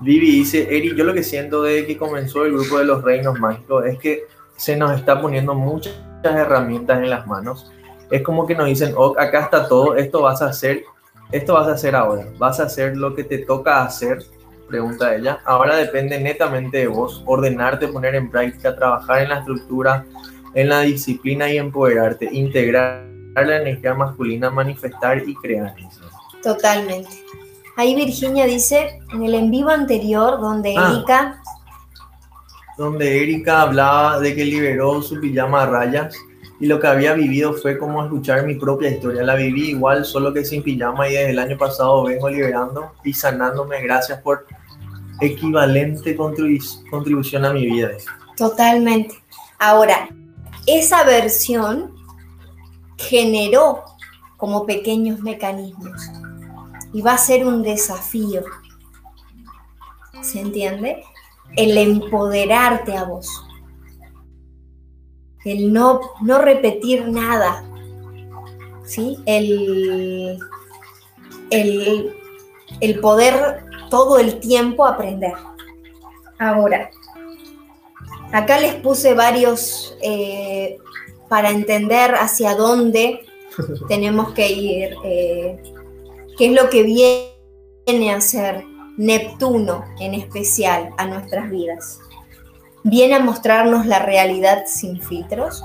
S1: Vivi dice, Eri, yo lo que siento desde que comenzó el grupo de los reinos mágicos es que se nos está poniendo muchas herramientas en las manos es como que nos dicen, oh, acá está todo, esto vas a hacer, esto vas a hacer ahora, vas a hacer lo que te toca hacer, pregunta ella. Ahora depende netamente de vos, ordenarte, poner en práctica, trabajar en la estructura, en la disciplina y empoderarte, integrar la energía masculina, manifestar y crear.
S2: Totalmente. Ahí Virginia dice, en el en vivo anterior, donde ah. Erika...
S1: Donde Erika hablaba de que liberó su pijama a rayas y lo que había vivido fue como escuchar mi propia historia. La viví igual, solo que sin pijama y desde el año pasado vengo liberando y sanándome. Gracias por equivalente contribución a mi vida.
S2: Totalmente. Ahora, esa versión generó como pequeños mecanismos. Y va a ser un desafío. ¿Se entiende? El empoderarte a vos. El no, no repetir nada. ¿Sí? El, el, el poder todo el tiempo aprender. Ahora, acá les puse varios eh, para entender hacia dónde tenemos que ir, eh, qué es lo que viene a ser Neptuno en especial a nuestras vidas. Viene a mostrarnos la realidad sin filtros,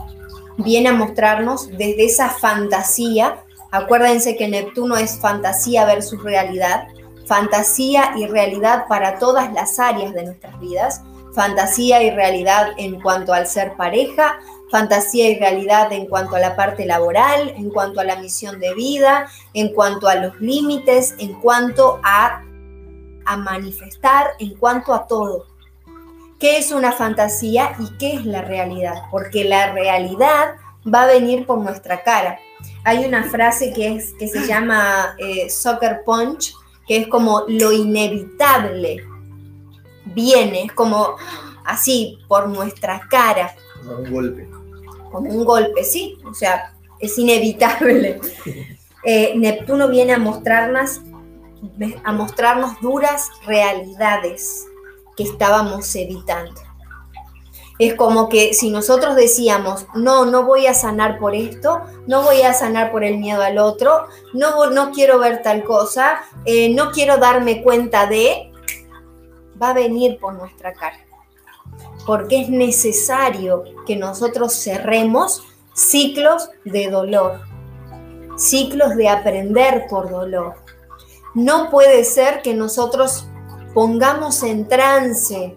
S2: viene a mostrarnos desde esa fantasía, acuérdense que Neptuno es fantasía versus realidad, fantasía y realidad para todas las áreas de nuestras vidas, fantasía y realidad en cuanto al ser pareja, fantasía y realidad en cuanto a la parte laboral, en cuanto a la misión de vida, en cuanto a los límites, en cuanto a, a manifestar, en cuanto a todo. ¿Qué es una fantasía y qué es la realidad? Porque la realidad va a venir por nuestra cara. Hay una frase que, es, que se llama eh, soccer punch, que es como lo inevitable viene, es como así, por nuestra cara.
S1: Como un golpe.
S2: Como un golpe, sí, o sea, es inevitable. Eh, Neptuno viene a mostrarnos, a mostrarnos duras realidades que estábamos evitando. Es como que si nosotros decíamos, no, no voy a sanar por esto, no voy a sanar por el miedo al otro, no, no quiero ver tal cosa, eh, no quiero darme cuenta de, va a venir por nuestra cara. Porque es necesario que nosotros cerremos ciclos de dolor, ciclos de aprender por dolor. No puede ser que nosotros pongamos en trance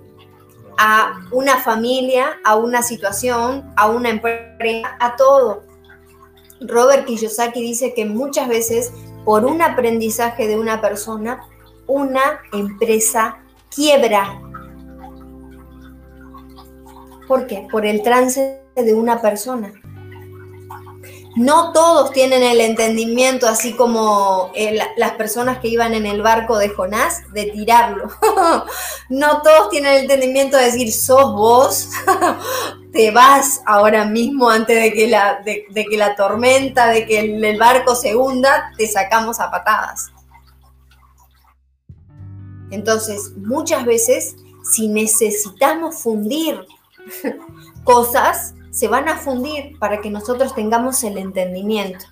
S2: a una familia, a una situación, a una empresa, a todo. Robert Kiyosaki dice que muchas veces por un aprendizaje de una persona, una empresa quiebra. ¿Por qué? Por el trance de una persona. No todos tienen el entendimiento, así como eh, las personas que iban en el barco de Jonás, de tirarlo. no todos tienen el entendimiento de decir, sos vos, te vas ahora mismo antes de que la, de, que la tormenta, de que el, el barco se hunda, te sacamos a patadas. Entonces, muchas veces, si necesitamos fundir cosas, se van a fundir para que nosotros tengamos el entendimiento.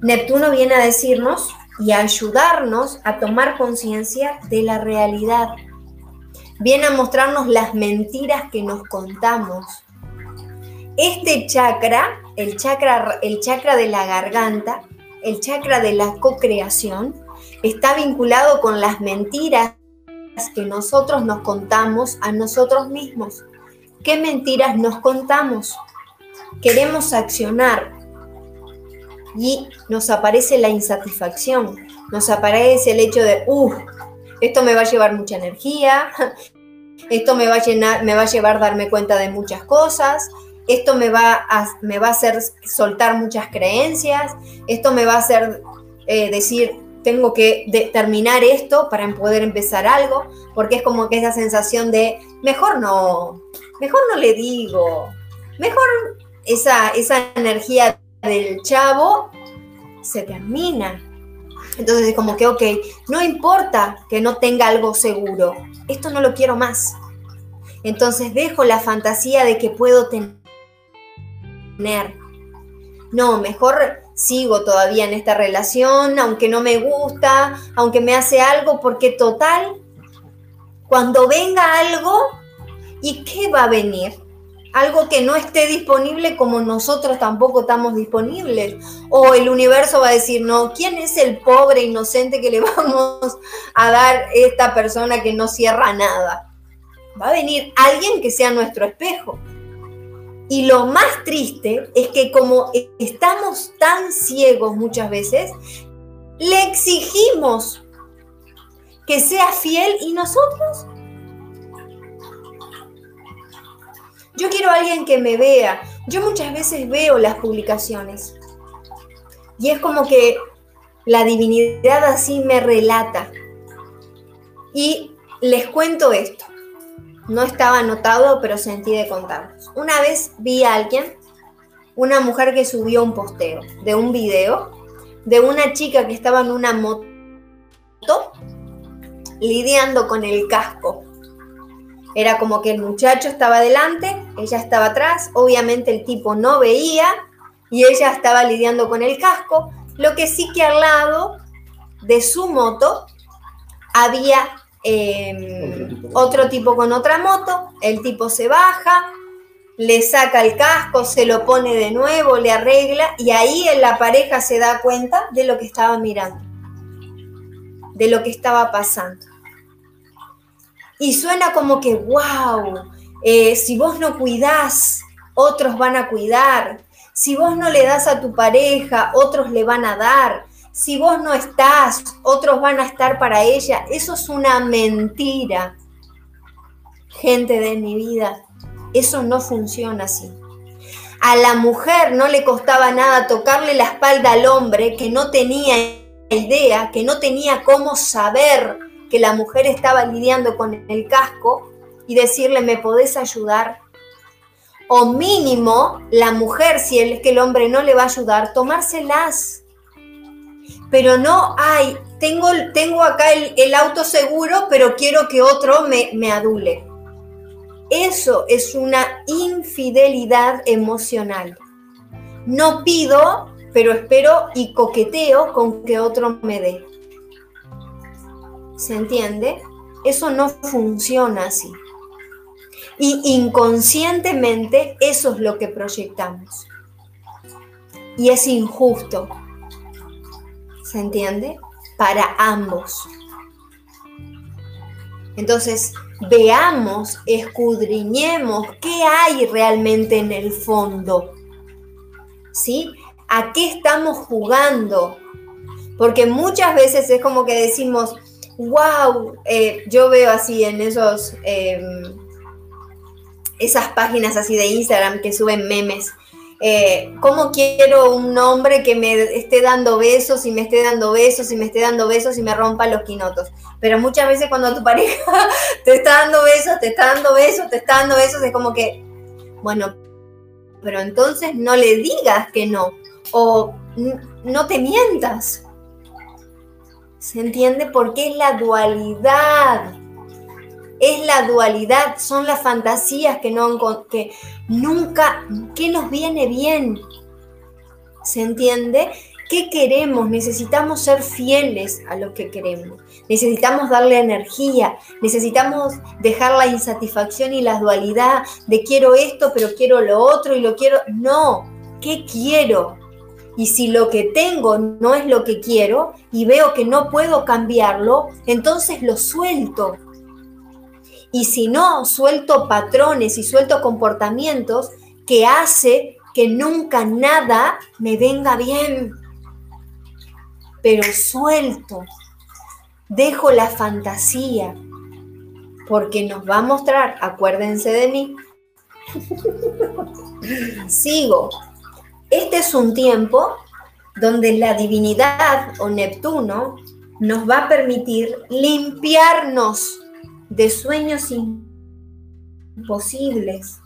S2: Neptuno viene a decirnos y a ayudarnos a tomar conciencia de la realidad. Viene a mostrarnos las mentiras que nos contamos. Este chakra, el chakra, el chakra de la garganta, el chakra de la co-creación, está vinculado con las mentiras que nosotros nos contamos a nosotros mismos. ¿Qué mentiras nos contamos? Queremos accionar. Y nos aparece la insatisfacción, nos aparece el hecho de, uff, esto me va a llevar mucha energía, esto me va a, llenar, me va a llevar a darme cuenta de muchas cosas, esto me va a, me va a hacer soltar muchas creencias, esto me va a hacer eh, decir, tengo que terminar esto para poder empezar algo, porque es como que esa sensación de, mejor no, mejor no le digo, mejor esa, esa energía del chavo se termina. Entonces es como que, ok, no importa que no tenga algo seguro, esto no lo quiero más. Entonces dejo la fantasía de que puedo tener. No, mejor sigo todavía en esta relación, aunque no me gusta, aunque me hace algo, porque total, cuando venga algo, ¿Y qué va a venir? Algo que no esté disponible como nosotros tampoco estamos disponibles. O el universo va a decir, no, ¿quién es el pobre inocente que le vamos a dar esta persona que no cierra nada? Va a venir alguien que sea nuestro espejo. Y lo más triste es que como estamos tan ciegos muchas veces, le exigimos que sea fiel y nosotros Yo quiero a alguien que me vea. Yo muchas veces veo las publicaciones Y es como que la divinidad así me relata. Y les cuento esto. No estaba anotado, pero sentí de contarlos. Una vez vi a alguien, una mujer que subió un posteo de un video de una chica que estaba en una moto lidiando con el casco. Era como que el muchacho estaba delante, ella estaba atrás, obviamente el tipo no veía y ella estaba lidiando con el casco, lo que sí que al lado de su moto había em, otro, tipo. con otra moto, el tipo se baja, le saca el casco, se lo pone de nuevo, le arregla y ahí la pareja se da cuenta de lo que estaba mirando, de lo que estaba pasando. Y suena como que, wow, eh, si vos no cuidás, otros van a cuidar. Si vos no le das a tu pareja, otros le van a dar. Si vos no estás, otros van a estar para ella. Eso es una mentira. Gente de mi vida, eso no funciona así. A la mujer no le costaba nada tocarle la espalda al hombre que no tenía idea, que no tenía cómo saber que la mujer estaba lidiando con el casco y decirle, ¿me podés ayudar? O mínimo, la mujer, si es que el hombre no le va a ayudar, tomárselas. Pero no hay, tengo, tengo acá el, el auto seguro, pero quiero que otro me, me adule. Eso es una infidelidad emocional. No pido, pero espero y coqueteo con que otro me dé. ¿Se entiende? Eso no funciona así. Y inconscientemente eso es lo que proyectamos. Y es injusto. ¿Se entiende? Para ambos. Entonces, veamos, escudriñemos qué hay realmente en el fondo. ¿Sí? ¿A qué estamos jugando? Porque muchas veces es como que decimos, wow, eh, yo veo así en esos, em, esas páginas así de Instagram que suben memes. Eh, ¿Cómo quiero un hombre que me esté dando besos y me esté dando besos y me esté dando besos y me rompa los quinotos? Pero muchas veces cuando tu pareja te está dando besos, te está dando besos, te está dando besos, es como que, bueno, pero entonces no le digas que no o no te mientas. ¿Se entiende? Porque es la dualidad. Es la dualidad, son las fantasías que, no, que nunca, que nos viene bien. ¿Se entiende? ¿Qué queremos? Necesitamos ser fieles a lo que queremos. Necesitamos darle energía. Necesitamos dejar la insatisfacción y la dualidad de quiero esto, pero quiero lo otro y lo quiero. No, ¿qué quiero? Y si lo que tengo no es lo que quiero y veo que no puedo cambiarlo, entonces lo suelto. Y si no, suelto patrones y suelto comportamientos que hace que nunca nada me venga bien. Pero suelto, dejo la fantasía, porque nos va a mostrar, acuérdense de mí, sigo. Este es un tiempo donde la divinidad o Neptuno nos va a permitir limpiarnos de sueños imposibles,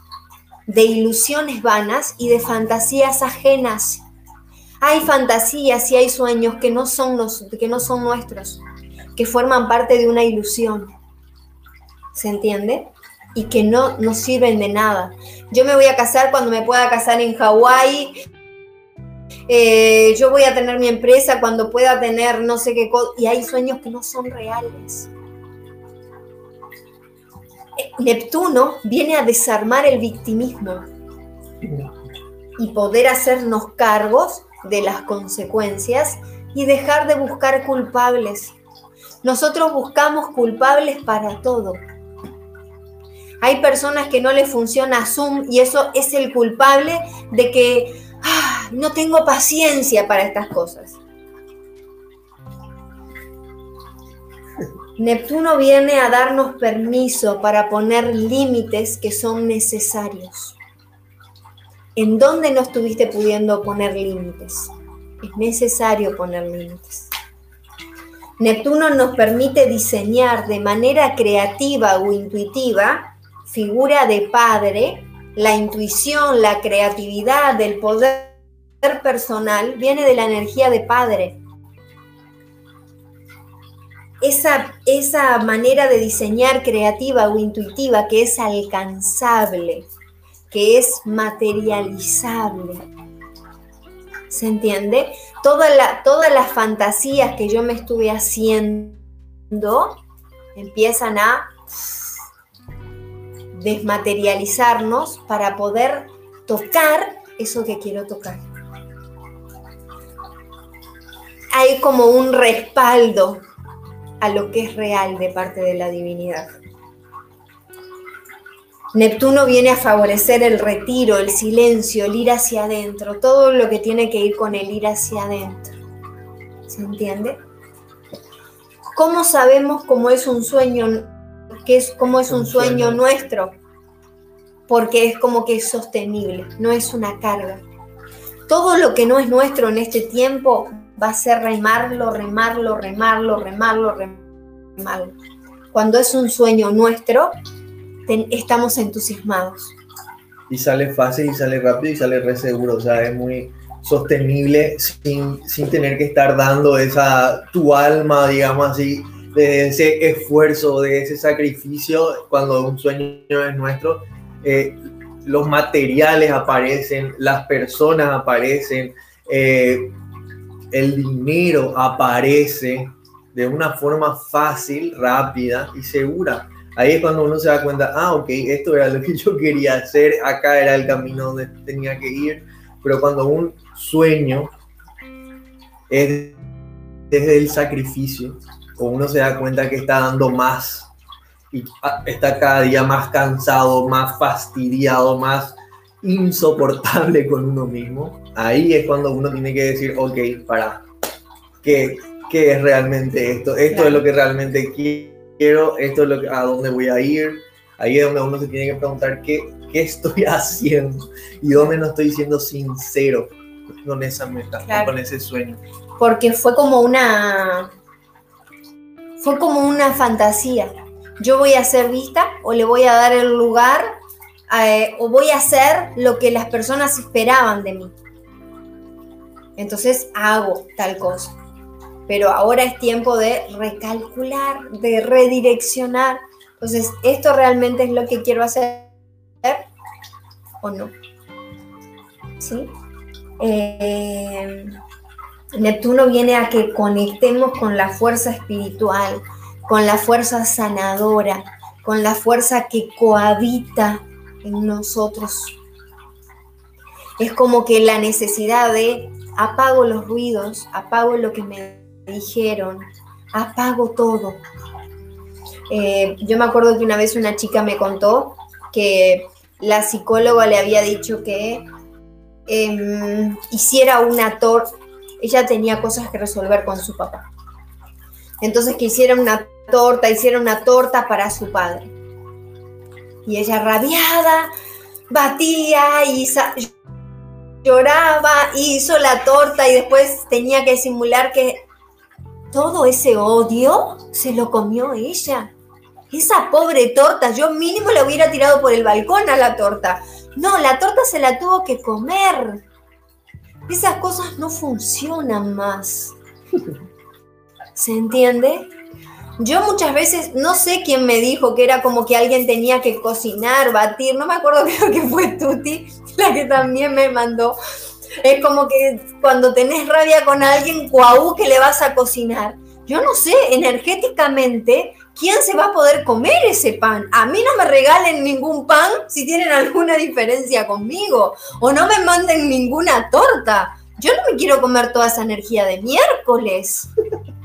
S2: de ilusiones vanas y de fantasías ajenas. Hay fantasías y hay sueños que no son, los, que no son nuestros, que forman parte de una ilusión. ¿Se entiende? Y que no nos sirven de nada. Yo me voy a casar cuando me pueda casar en Hawái, eh, yo voy a tener mi empresa cuando pueda tener no sé qué cosa, y hay sueños que no son reales. Neptuno viene a desarmar el victimismo y poder hacernos cargos de las consecuencias y dejar de buscar culpables. Nosotros buscamos culpables para todo. Hay personas que no les funciona Zoom y eso es el culpable de que Ah, no tengo paciencia para estas cosas. Neptuno viene a darnos permiso para poner límites que son necesarios. ¿En dónde no estuviste pudiendo poner límites? es necesario poner límites. Neptuno nos permite diseñar de manera creativa o intuitiva figura de padre, la intuición, la creatividad, el poder personal viene de la energía de padre. Esa, esa manera de diseñar creativa o intuitiva que es alcanzable, que es materializable. ¿Se entiende? la, todas las fantasías que yo me estuve haciendo empiezan a desmaterializarnos para poder tocar eso que quiero tocar. Hay como un respaldo a lo que es real de parte de la divinidad. Neptuno viene a favorecer el retiro, el silencio, el ir hacia adentro, todo lo que tiene que ir con el ir hacia adentro. ¿Se entiende? ¿Cómo sabemos cómo es un sueño, qué es, cómo es un sueño nuestro? Porque es como que es sostenible, no es una carga. Todo lo que no es nuestro en este tiempo va a ser remarlo, remarlo, remarlo, remarlo, remarlo. Cuando es un sueño nuestro, estamos entusiasmados.
S1: Y sale fácil y sale rápido y sale re seguro, o sea, es muy sostenible sin, tener que estar dando esa, tu alma, digamos así, de ese esfuerzo, de ese sacrificio, cuando un sueño es nuestro, eh, los materiales aparecen, las personas aparecen, eh, el dinero aparece de una forma fácil, rápida y segura. Ahí es cuando uno se da cuenta, ah, ok, esto era lo que yo quería hacer, acá era el camino donde tenía que ir, pero cuando un sueño es desde el sacrificio, o uno se da cuenta que está dando más y ah, está cada día más cansado, más fastidiado, más insoportable con uno mismo, ahí es cuando uno tiene que decir, ok, para, ¿qué, qué es realmente esto? Esto es lo que realmente quiero esto es lo que, a dónde voy a ir. Ahí es donde uno se tiene que preguntar qué, qué estoy haciendo y dónde no estoy siendo sincero con esa meta, con ese sueño.
S2: Porque fue como una, fue como una fantasía. Yo voy a ser vista o le voy a dar el lugar eh, o voy a hacer lo que las personas esperaban de mí. Entonces hago tal cosa pero ahora es tiempo de recalcular, de redireccionar. Entonces, ¿esto realmente es lo que quiero hacer o no? ¿Sí? Eh, Neptuno viene a que conectemos con la fuerza espiritual, con la fuerza sanadora, con la fuerza que cohabita en nosotros. Es como que la necesidad de apago los ruidos, apago lo que me dijeron, apago todo. Eh, yo me acuerdo que una vez una chica me contó que la psicóloga le había dicho que em, hiciera una torta, ella tenía cosas que resolver con su papá. Entonces que hiciera una torta, hiciera una torta para su padre. Y ella rabiada, batía y lloraba, hizo la torta y después tenía que simular que todo ese odio se lo comió ella. Esa pobre torta, yo mínimo le hubiera tirado por el balcón a la torta. No, la torta se la tuvo que comer. Esas cosas no funcionan más. ¿Se entiende? Yo muchas veces, no sé quién me dijo que era como que alguien tenía que cocinar, batir, no me acuerdo, creo que fue Tuti, la que también me mandó es como que cuando tenés rabia con alguien, cuau, que le vas a cocinar. Yo no sé, energéticamente, ¿quién se va a poder comer ese pan? A mí no me regalen ningún pan si tienen alguna diferencia conmigo. O no me manden ninguna torta. Yo no me quiero comer toda esa energía de miércoles.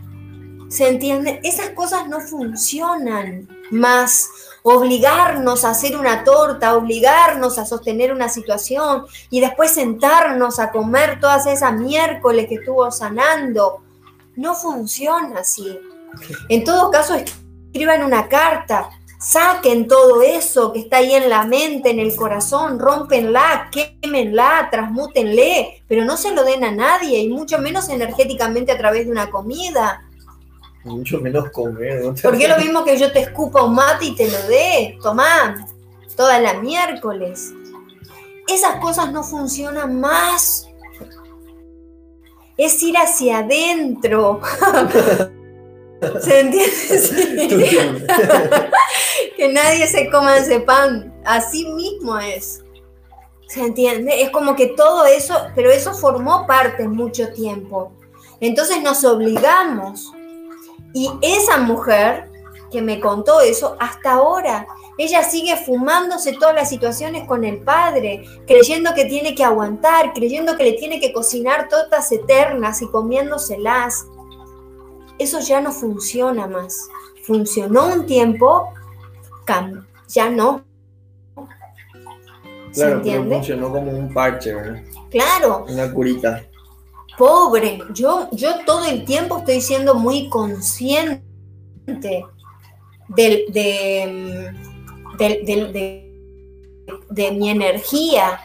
S2: ¿Se entiende? Esas cosas no funcionan más obligarnos a hacer una torta, obligarnos a sostener una situación y después sentarnos a comer todas esas miércoles que estuvo sanando. No funciona así. En todo caso, escriban una carta, Saquen todo eso que está ahí en la mente, en el corazón, rompenla, quémenla, transmútenle, pero no se lo den a nadie y mucho menos energéticamente a través de una comida.
S1: Mucho menos comer. ¿no?
S2: Porque es lo mismo que yo te escupa un mate y te lo dé. Tomá, toda la miércoles. Esas cosas no funcionan más. Es ir hacia adentro. ¿Se entiende? que nadie se coma ese pan. Así mismo es. ¿Se entiende? Es como que todo eso, pero eso formó parte mucho tiempo. Entonces nos obligamos. Y esa mujer que me contó eso, hasta ahora, ella sigue fumándose todas las situaciones con el padre, creyendo que tiene que aguantar, creyendo que le tiene que cocinar todas eternas y comiéndoselas eso ya no funciona más. Funcionó un tiempo, ya no.
S1: ¿Se claro, funcionó como un parche, ¿verdad?
S2: Claro.
S1: Una curita.
S2: Pobre, yo, yo todo el tiempo estoy siendo muy consciente de, de, de mi energía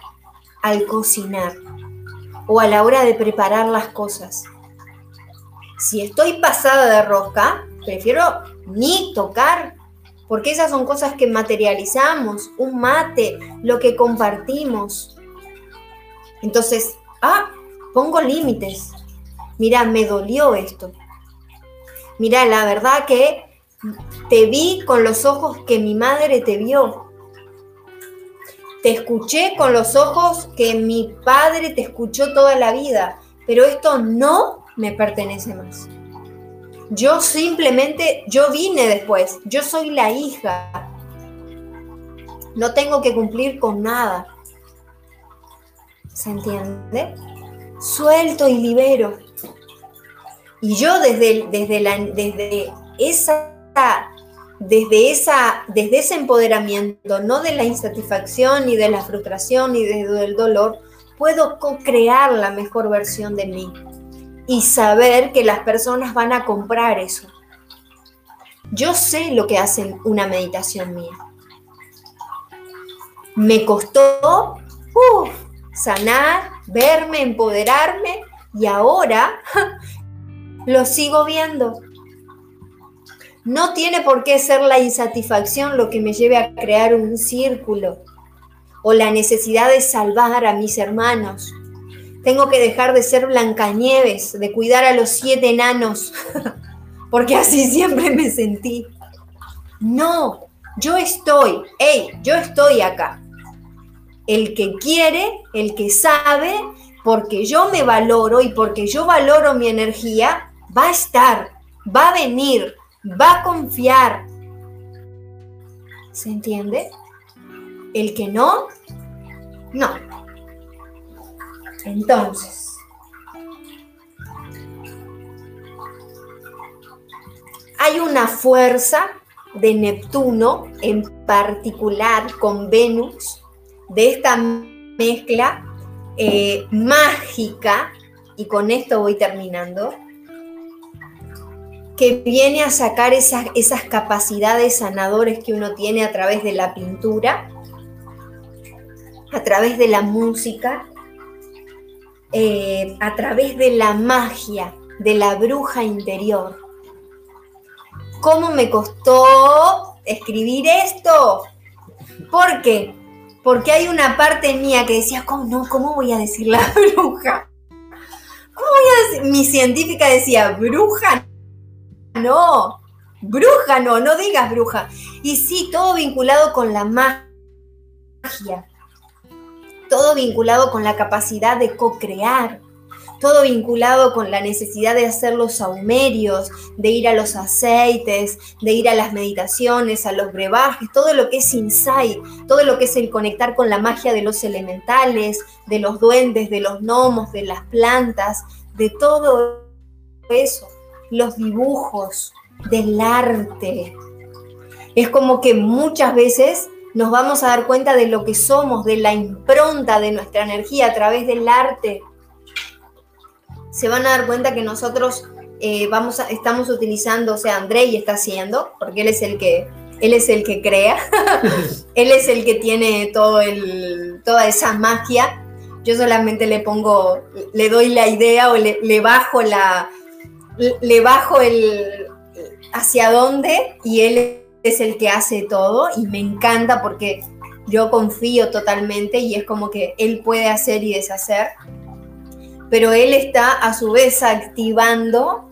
S2: al cocinar o a la hora de preparar las cosas. Si estoy pasada de rosca, prefiero ni tocar, porque esas son cosas que materializamos, un mate, lo que compartimos. Entonces, ah, pongo límites. Mira, me dolió esto. Mira, la verdad que te vi con los ojos que mi madre te vio. Te escuché con los ojos que mi padre te escuchó toda la vida, pero esto no me pertenece más. Yo simplemente, yo vine después, yo soy la hija. No tengo que cumplir con nada. ¿Se entiende? Suelto y libero. Y yo desde, desde, desde esa desde, esa, desde ese empoderamiento, no de la insatisfacción, ni de la frustración, ni del dolor, puedo co-crear la mejor versión de mí y saber que las personas van a comprar eso. Yo sé lo que hace una meditación mía. Me costó sanar, verme, empoderarme y ahora lo sigo viendo. No tiene por qué ser la insatisfacción lo que me lleve a crear un círculo o la necesidad de salvar a mis hermanos tengo que dejar de ser Blancanieves, de cuidar a los siete enanos, porque así siempre me sentí. No, yo estoy, hey, yo estoy acá. El que quiere, el que sabe, porque yo me valoro y porque yo valoro mi energía, va a estar, va a venir, va a confiar. ¿Se entiende? El que no, no. Entonces, hay una fuerza de Neptuno, en particular con Venus, de esta mezcla eh, mágica, y con esto voy terminando, que viene a sacar esas, esas capacidades sanadores que uno tiene a través de la pintura, a través de la música, eh, a través de la magia de la bruja interior. ¿Cómo me costó escribir esto? ¿Por qué? Porque hay una parte mía que decía, ¿cómo, no, ¿cómo voy a decir la bruja? ¿Cómo voy a decir? Mi científica decía, bruja, no, bruja no, no digas bruja. Y sí, todo vinculado con la magia, todo vinculado con la capacidad de co-crear, todo vinculado con la necesidad de hacer los saumerios, de ir a los aceites, de ir a las meditaciones, a los brebajes, todo lo que es insight, todo lo que es el conectar con la magia de los elementales, de los duendes, de los gnomos, de las plantas, de todo eso, los dibujos, del arte. Es como que muchas veces nos vamos a dar cuenta de lo que somos, de la impronta de nuestra energía a través del arte. Se van a dar cuenta que nosotros eh, vamos a, estamos utilizando, o sea, Andrei está haciendo, porque él es el que Él es el que crea, Él es el que tiene todo el, toda esa magia. Yo solamente le pongo, le doy la idea o le, le bajo la, le bajo el hacia dónde y Él es el que hace todo y me encanta porque yo confío totalmente y es como que Él puede hacer y deshacer, pero Él está a su vez activando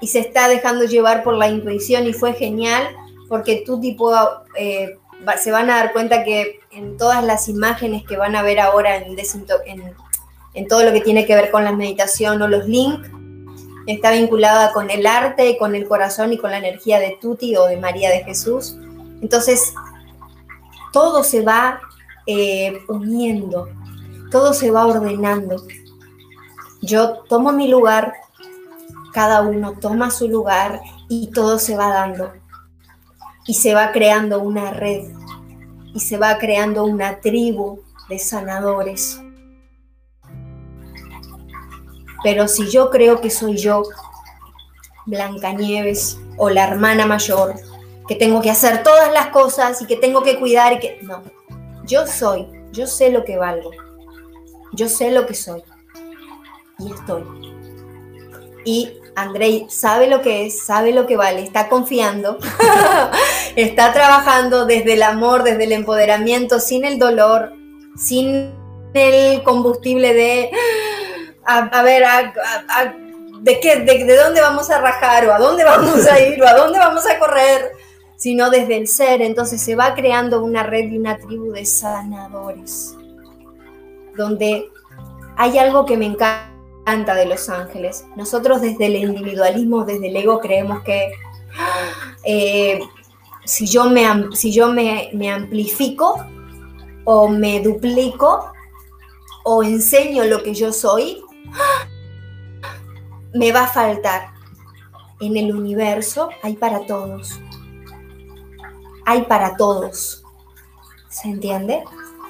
S2: y se está dejando llevar por la intuición y fue genial porque tú tipo eh, se van a dar cuenta que en todas las imágenes que van a ver ahora en, todo lo que tiene que ver con la meditación o los links, está vinculada con el arte, con el corazón y con la energía de Tuti o de María de Jesús. Entonces, todo se va eh, uniendo, todo se va ordenando. Yo tomo mi lugar, cada uno toma su lugar y todo se va dando. Y se va creando una red y se va creando una tribu de sanadores. Pero si yo creo que soy yo, Blanca Nieves o la hermana mayor, que tengo que hacer todas las cosas y que tengo que cuidar y que... No, yo soy, yo sé lo que valgo, yo sé lo que soy y estoy. Y Andrei sabe lo que es, sabe lo que vale, está confiando, está trabajando desde el amor, desde el empoderamiento, sin el dolor, sin el combustible de a, ver, de, qué, de, dónde vamos a rajar o a dónde vamos a ir o a dónde vamos a correr, sino desde el ser. Entonces se va creando una red y una tribu de sanadores, donde hay algo que me encanta de los ángeles. Nosotros desde el individualismo, desde el ego, creemos que eh, si yo, me, si yo me, me amplifico o me duplico o enseño lo que yo soy, me va a faltar. En el universo hay para todos. Hay para todos. ¿Se entiende?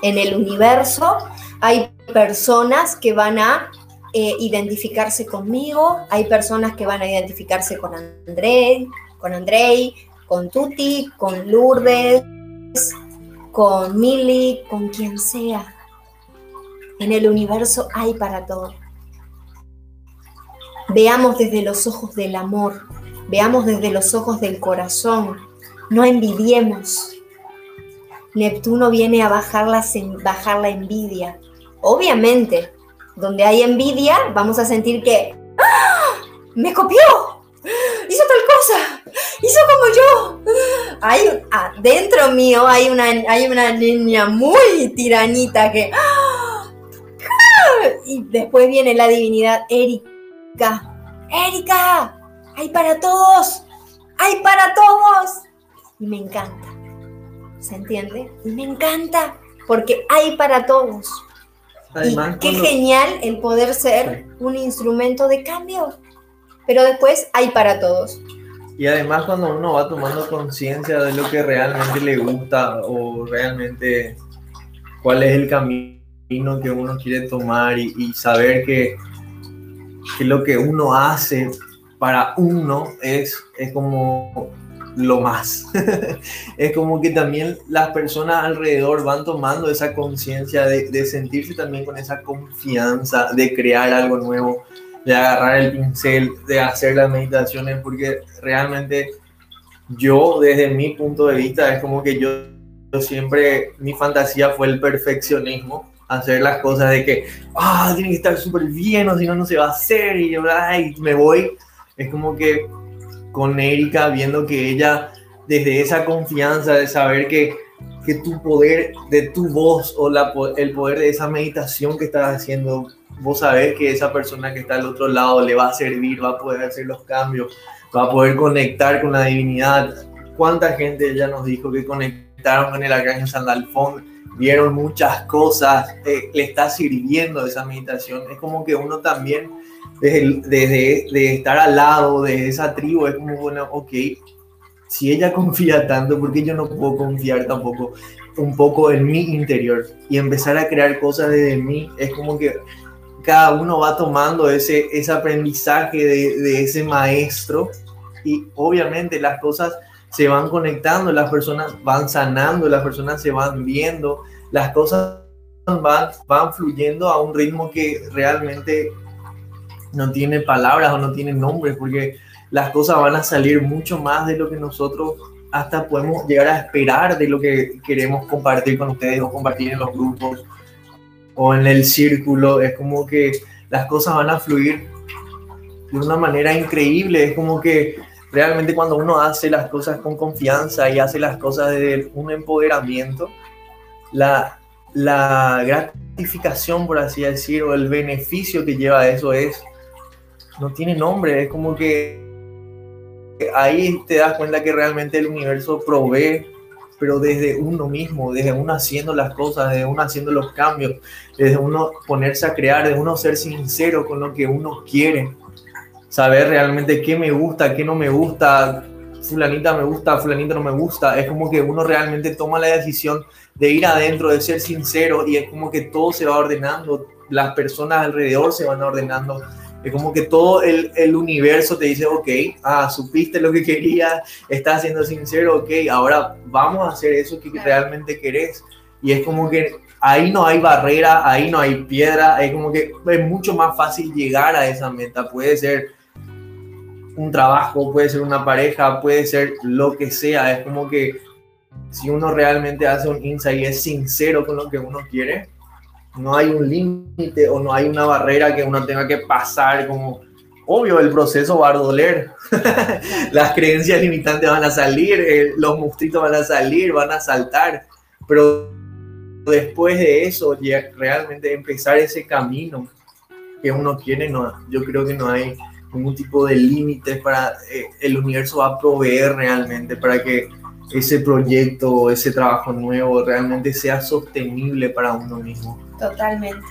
S2: En el universo hay personas que van a eh, identificarse conmigo, hay personas que van a identificarse con André, con Andrei, con Tuti, con Lourdes, con Mili, con quien sea. En el universo hay para todos. Veamos desde los ojos del amor, veamos desde los ojos del corazón, no envidiemos. Neptuno viene a bajar la envidia. Obviamente, donde hay envidia, vamos a sentir que ¡Ah! me copió, hizo tal cosa, hizo como yo. Hay, dentro mío hay una, hay una niña muy tiranita que... ¡Ah! Y después viene la divinidad Erika Erika, hay para todos, hay para todos. Y me encanta, ¿se entiende? Y me encanta, porque hay para todos. Y qué genial el poder ser un instrumento de cambio. Pero después hay para todos.
S1: Y además cuando uno va tomando conciencia de lo que realmente le gusta o realmente cuál es el camino que uno quiere tomar y saber que que lo que uno hace para uno es, es como lo más. es como que también las personas alrededor van tomando esa conciencia de, sentirse también con esa confianza de crear algo nuevo, de agarrar el pincel, de hacer las meditaciones, porque realmente yo desde mi punto de vista es como que yo, siempre, mi fantasía fue el perfeccionismo hacer las cosas de que, ah, tiene que estar súper bien o si no, no se va a hacer y yo, ay, me voy. Es como que con Erika, viendo que ella, desde esa confianza de saber que, que tu poder de tu voz o la, el poder de esa meditación que estás haciendo, vos sabés que esa persona que está al otro lado le va a servir, va a poder hacer los cambios, va a poder conectar con la divinidad. ¿Cuánta gente ya nos dijo que conectaron con el arcángel Sandalfón? vieron muchas cosas, eh, le está sirviendo esa meditación. Es como que uno también, desde, desde de estar al lado de esa tribu, es como, bueno, ok, si ella confía tanto, ¿por qué yo no puedo confiar tampoco un poco en mi interior? Y empezar a crear cosas desde mí, es como que cada uno va tomando ese, ese aprendizaje de, de ese maestro y obviamente las cosas se van conectando, las personas van sanando, las personas se van viendo, las cosas van, van fluyendo a un ritmo que realmente no tiene palabras o no tiene nombres, porque las cosas van a salir mucho más de lo que nosotros hasta podemos llegar a esperar de lo que queremos compartir con ustedes o compartir en los grupos o en el círculo. Es como que las cosas van a fluir de una manera increíble. Es como que realmente cuando uno hace las cosas con confianza y hace las cosas desde un empoderamiento, la, la gratificación, por así decirlo, el beneficio que lleva eso es, no tiene nombre, es como que ahí te das cuenta que realmente el universo provee, pero desde uno mismo, desde uno haciendo las cosas, desde uno haciendo los cambios, desde uno ponerse a crear, desde uno ser sincero con lo que uno quiere, saber realmente qué me gusta, qué no me gusta, fulanita me gusta, fulanita no me gusta, es como que uno realmente toma la decisión de ir adentro, de ser sincero y es como que todo se va ordenando, las personas alrededor se van ordenando es como que todo el, el, universo te dice, ok, ah, supiste lo que querías, estás siendo sincero, ok, ahora vamos a hacer eso que realmente querés. Y es como que ahí no hay barrera, ahí no hay piedra, es como que es mucho más fácil llegar a esa meta. Puede ser un trabajo, puede ser una pareja, puede ser lo que sea. Es como que si uno realmente hace un insight y es sincero con lo que uno quiere, no hay un límite o no hay una barrera que uno tenga que pasar como obvio el proceso va a doler. Las creencias limitantes van a salir los monstruitos van a salir van a saltar pero después de eso realmente empezar ese camino que uno quiere no yo creo que no hay ningún tipo de límites para eh, el universo va a proveer realmente para que ese proyecto, ese trabajo nuevo realmente sea sostenible para uno mismo.
S2: Totalmente.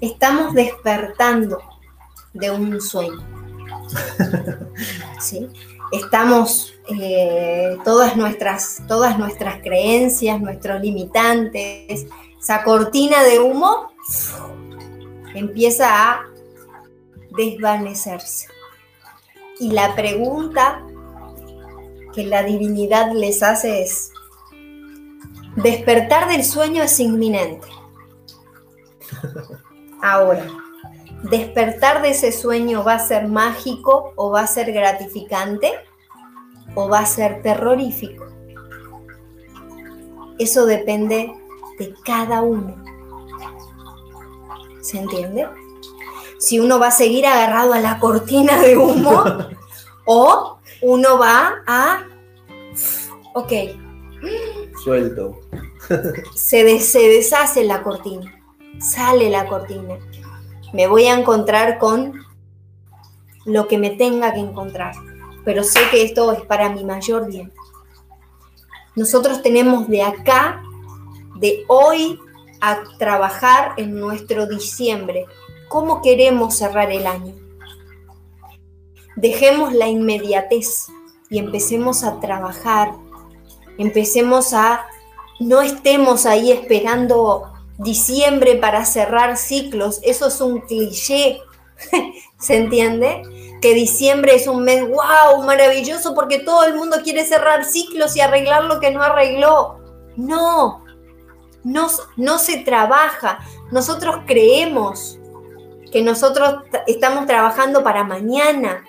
S2: Estamos despertando de un sueño. ¿Sí? Estamos, eh, todas, nuestras, todas nuestras creencias, nuestros limitantes, esa cortina de humo empieza a desvanecerse. Y la pregunta que la divinidad les hace es, despertar del sueño es inminente. Ahora, despertar de ese sueño va a ser mágico o va a ser gratificante o va a ser terrorífico. Eso depende de cada uno. ¿Se entiende? Si uno va a seguir agarrado a la cortina de humo o uno va a, ok.
S1: Suelto.
S2: se, se deshace la cortina, sale la cortina. Me voy a encontrar con lo que me tenga que encontrar, pero sé que esto es para mi mayor bien. Nosotros tenemos de acá, de hoy, a trabajar en nuestro diciembre. ¿Cómo queremos cerrar el año? Dejemos la inmediatez y empecemos a trabajar, empecemos a, no estemos ahí esperando diciembre para cerrar ciclos, eso es un cliché, ¿se entiende? Que diciembre es un mes, wow, maravilloso porque todo el mundo quiere cerrar ciclos y arreglar lo que no arregló. No, no, no se trabaja. Nosotros creemos que nosotros estamos trabajando para mañana,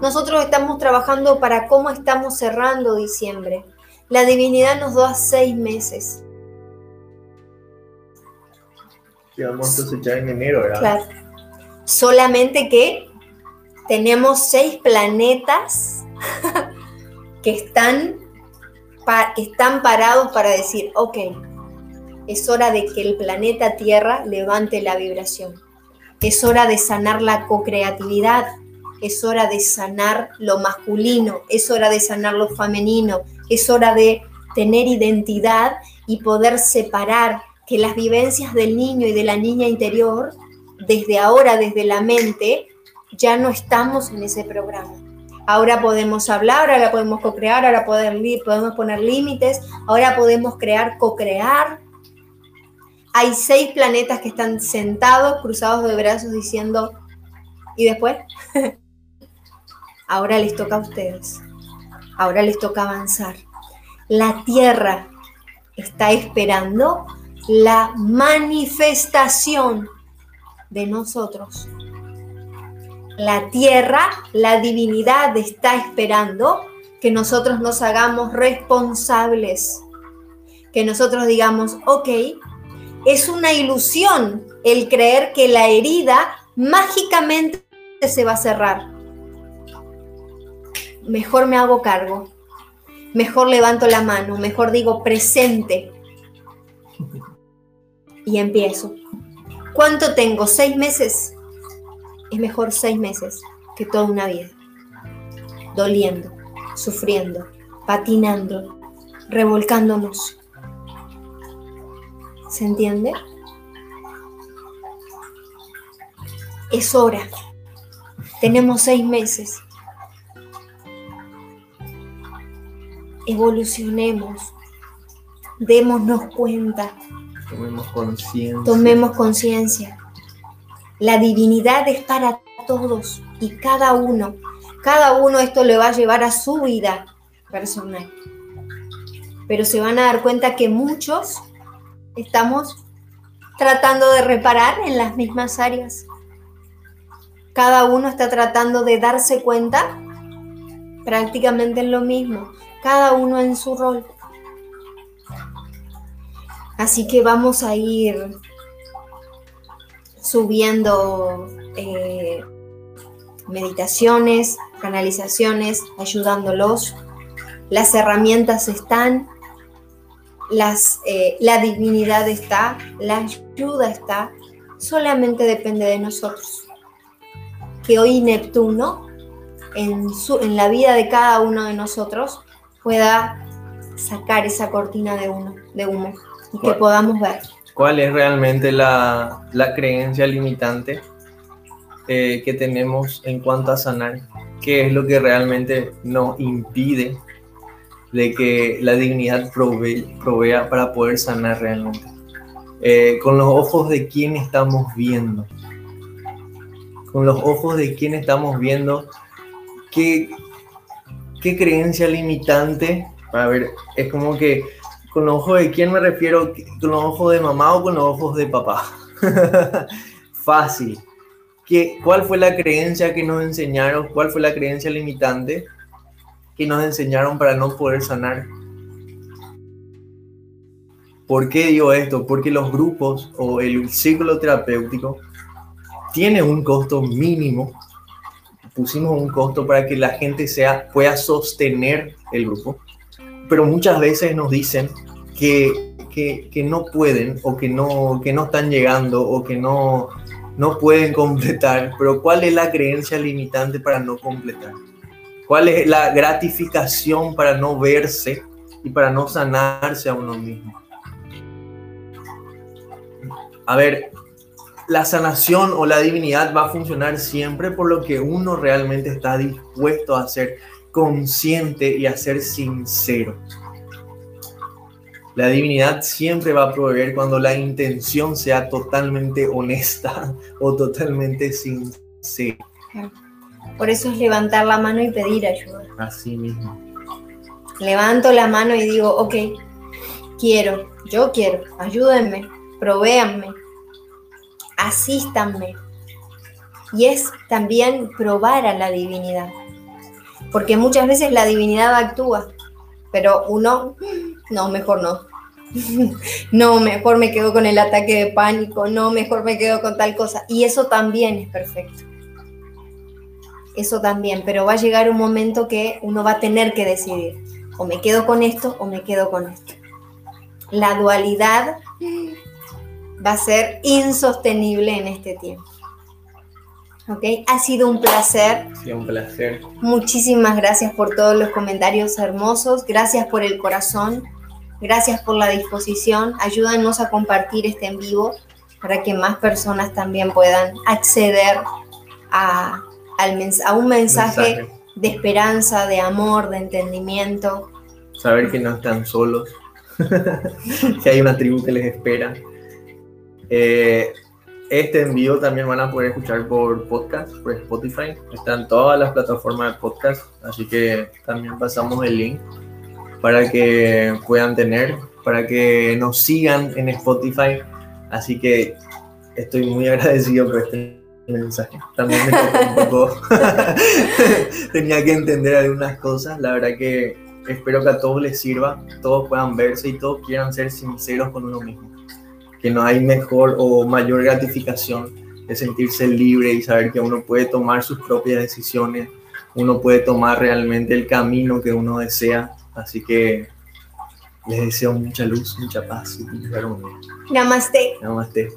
S2: nosotros estamos trabajando para cómo estamos cerrando diciembre. La divinidad nos da seis meses.
S1: Y vamos a cosechar en enero, ¿verdad?
S2: Claro. Solamente que tenemos seis planetas que están, que están parados para decir, ok, es hora de que el planeta Tierra levante la vibración. Es hora de sanar la co-creatividad es hora de sanar lo masculino, es hora de sanar lo femenino, es hora de tener identidad y poder separar que las vivencias del niño y de la niña interior, desde ahora, desde la mente, ya no estamos en ese programa. Ahora podemos hablar, ahora podemos co-crear, ahora podemos poner límites, ahora podemos crear, co-crear. Hay seis planetas que están sentados, cruzados de brazos, diciendo, ¿y después? Ahora les toca a ustedes. Ahora les toca avanzar. La tierra está esperando la manifestación de nosotros. La tierra, la divinidad está esperando que nosotros nos hagamos responsables, que nosotros digamos, ok, es una ilusión el creer que la herida mágicamente se va a cerrar. Mejor me hago cargo, mejor levanto la mano, mejor digo presente y empiezo. ¿Cuánto tengo? ¿Seis meses? Es mejor seis meses que toda una vida. Doliendo, sufriendo, patinando, revolcándonos. ¿Se entiende? Es hora. Tenemos seis meses. Evolucionemos. Démonos cuenta.
S1: Tomemos conciencia.
S2: Tomemos conciencia. La divinidad es para todos y cada uno. Cada uno esto le va a llevar a su vida personal. Pero se van a dar cuenta que muchos estamos tratando de reparar en las mismas áreas. Cada uno está tratando de darse cuenta prácticamente en lo mismo, cada uno en su rol. Así que vamos a ir subiendo eh, meditaciones, canalizaciones, ayudándolos. Las herramientas están, las, eh, la divinidad está, la ayuda está, solamente depende de nosotros. Que hoy Neptuno, en, su, en la vida de cada uno de nosotros, pueda sacar esa cortina de, uno, de humo y que podamos ver.
S1: ¿Cuál es realmente la, la creencia limitante eh, que tenemos en cuanto a sanar? ¿Qué es lo que realmente nos impide de que la dignidad provea para poder sanar realmente? Eh, con los ojos de quién estamos viendo. Con los ojos de quién estamos viendo qué, qué creencia limitante. A ver, es como que con los ojos de quién me refiero, con los ojos de mamá o con los ojos de papá. Fácil. ¿Qué, ¿Cuál fue la creencia que nos enseñaron? ¿Cuál fue la creencia limitante que nos enseñaron para no poder sanar? ¿Por qué digo esto? Porque los grupos o el círculo terapéutico tiene un costo mínimo. Pusimos un costo para que la gente sea, pueda sostener el grupo pero muchas veces nos dicen que, que, no pueden o que no, que no están llegando o que no, no pueden completar, pero ¿cuál es la creencia limitante para no completar? ¿Cuál es la gratificación para no verse y para no sanarse a uno mismo? A ver, la sanación o la divinidad va a funcionar siempre por lo que uno realmente está dispuesto a hacer consciente y a ser sincero. La divinidad siempre va a proveer cuando la intención sea totalmente honesta o totalmente sincera.
S2: Por eso es levantar la mano y pedir ayuda.
S1: Así mismo.
S2: Levanto la mano y digo, ok, quiero, yo quiero, ayúdenme, provéanme, asístanme. Y es también probar a la divinidad porque muchas veces la divinidad actúa, pero uno, no, mejor no. no, mejor me quedo con el ataque de pánico, no, mejor me quedo con tal cosa. Y eso también es perfecto. Eso también, pero va a llegar un momento que uno va a tener que decidir, o me quedo con esto o me quedo con esto. La dualidad va a ser insostenible en este tiempo. ¿ok? Ha sido un placer.
S1: Sí, un placer.
S2: Muchísimas gracias por todos los comentarios hermosos, gracias por el corazón, gracias por la disposición. Ayúdanos a compartir este en vivo para que más personas también puedan acceder a, al a un mensaje, de esperanza, de amor, de entendimiento.
S1: Saber que no están solos, que hay una tribu que les espera. Eh, este envío también van a poder escuchar por podcast, por Spotify. Están todas las plataformas de podcast, así que también pasamos el link para que puedan tener, para que nos sigan en Spotify. Así que estoy muy agradecido por este mensaje. También me un poco. Tenía que entender algunas cosas. La verdad que espero que a todos les sirva, todos puedan verse y todos quieran ser sinceros con uno mismo. Que no hay mejor o mayor gratificación de sentirse libre y saber que uno puede tomar sus propias decisiones, uno puede tomar realmente el camino que uno desea. Así que les deseo mucha luz, mucha paz y mucha armonía.
S2: Namaste.
S1: Namaste.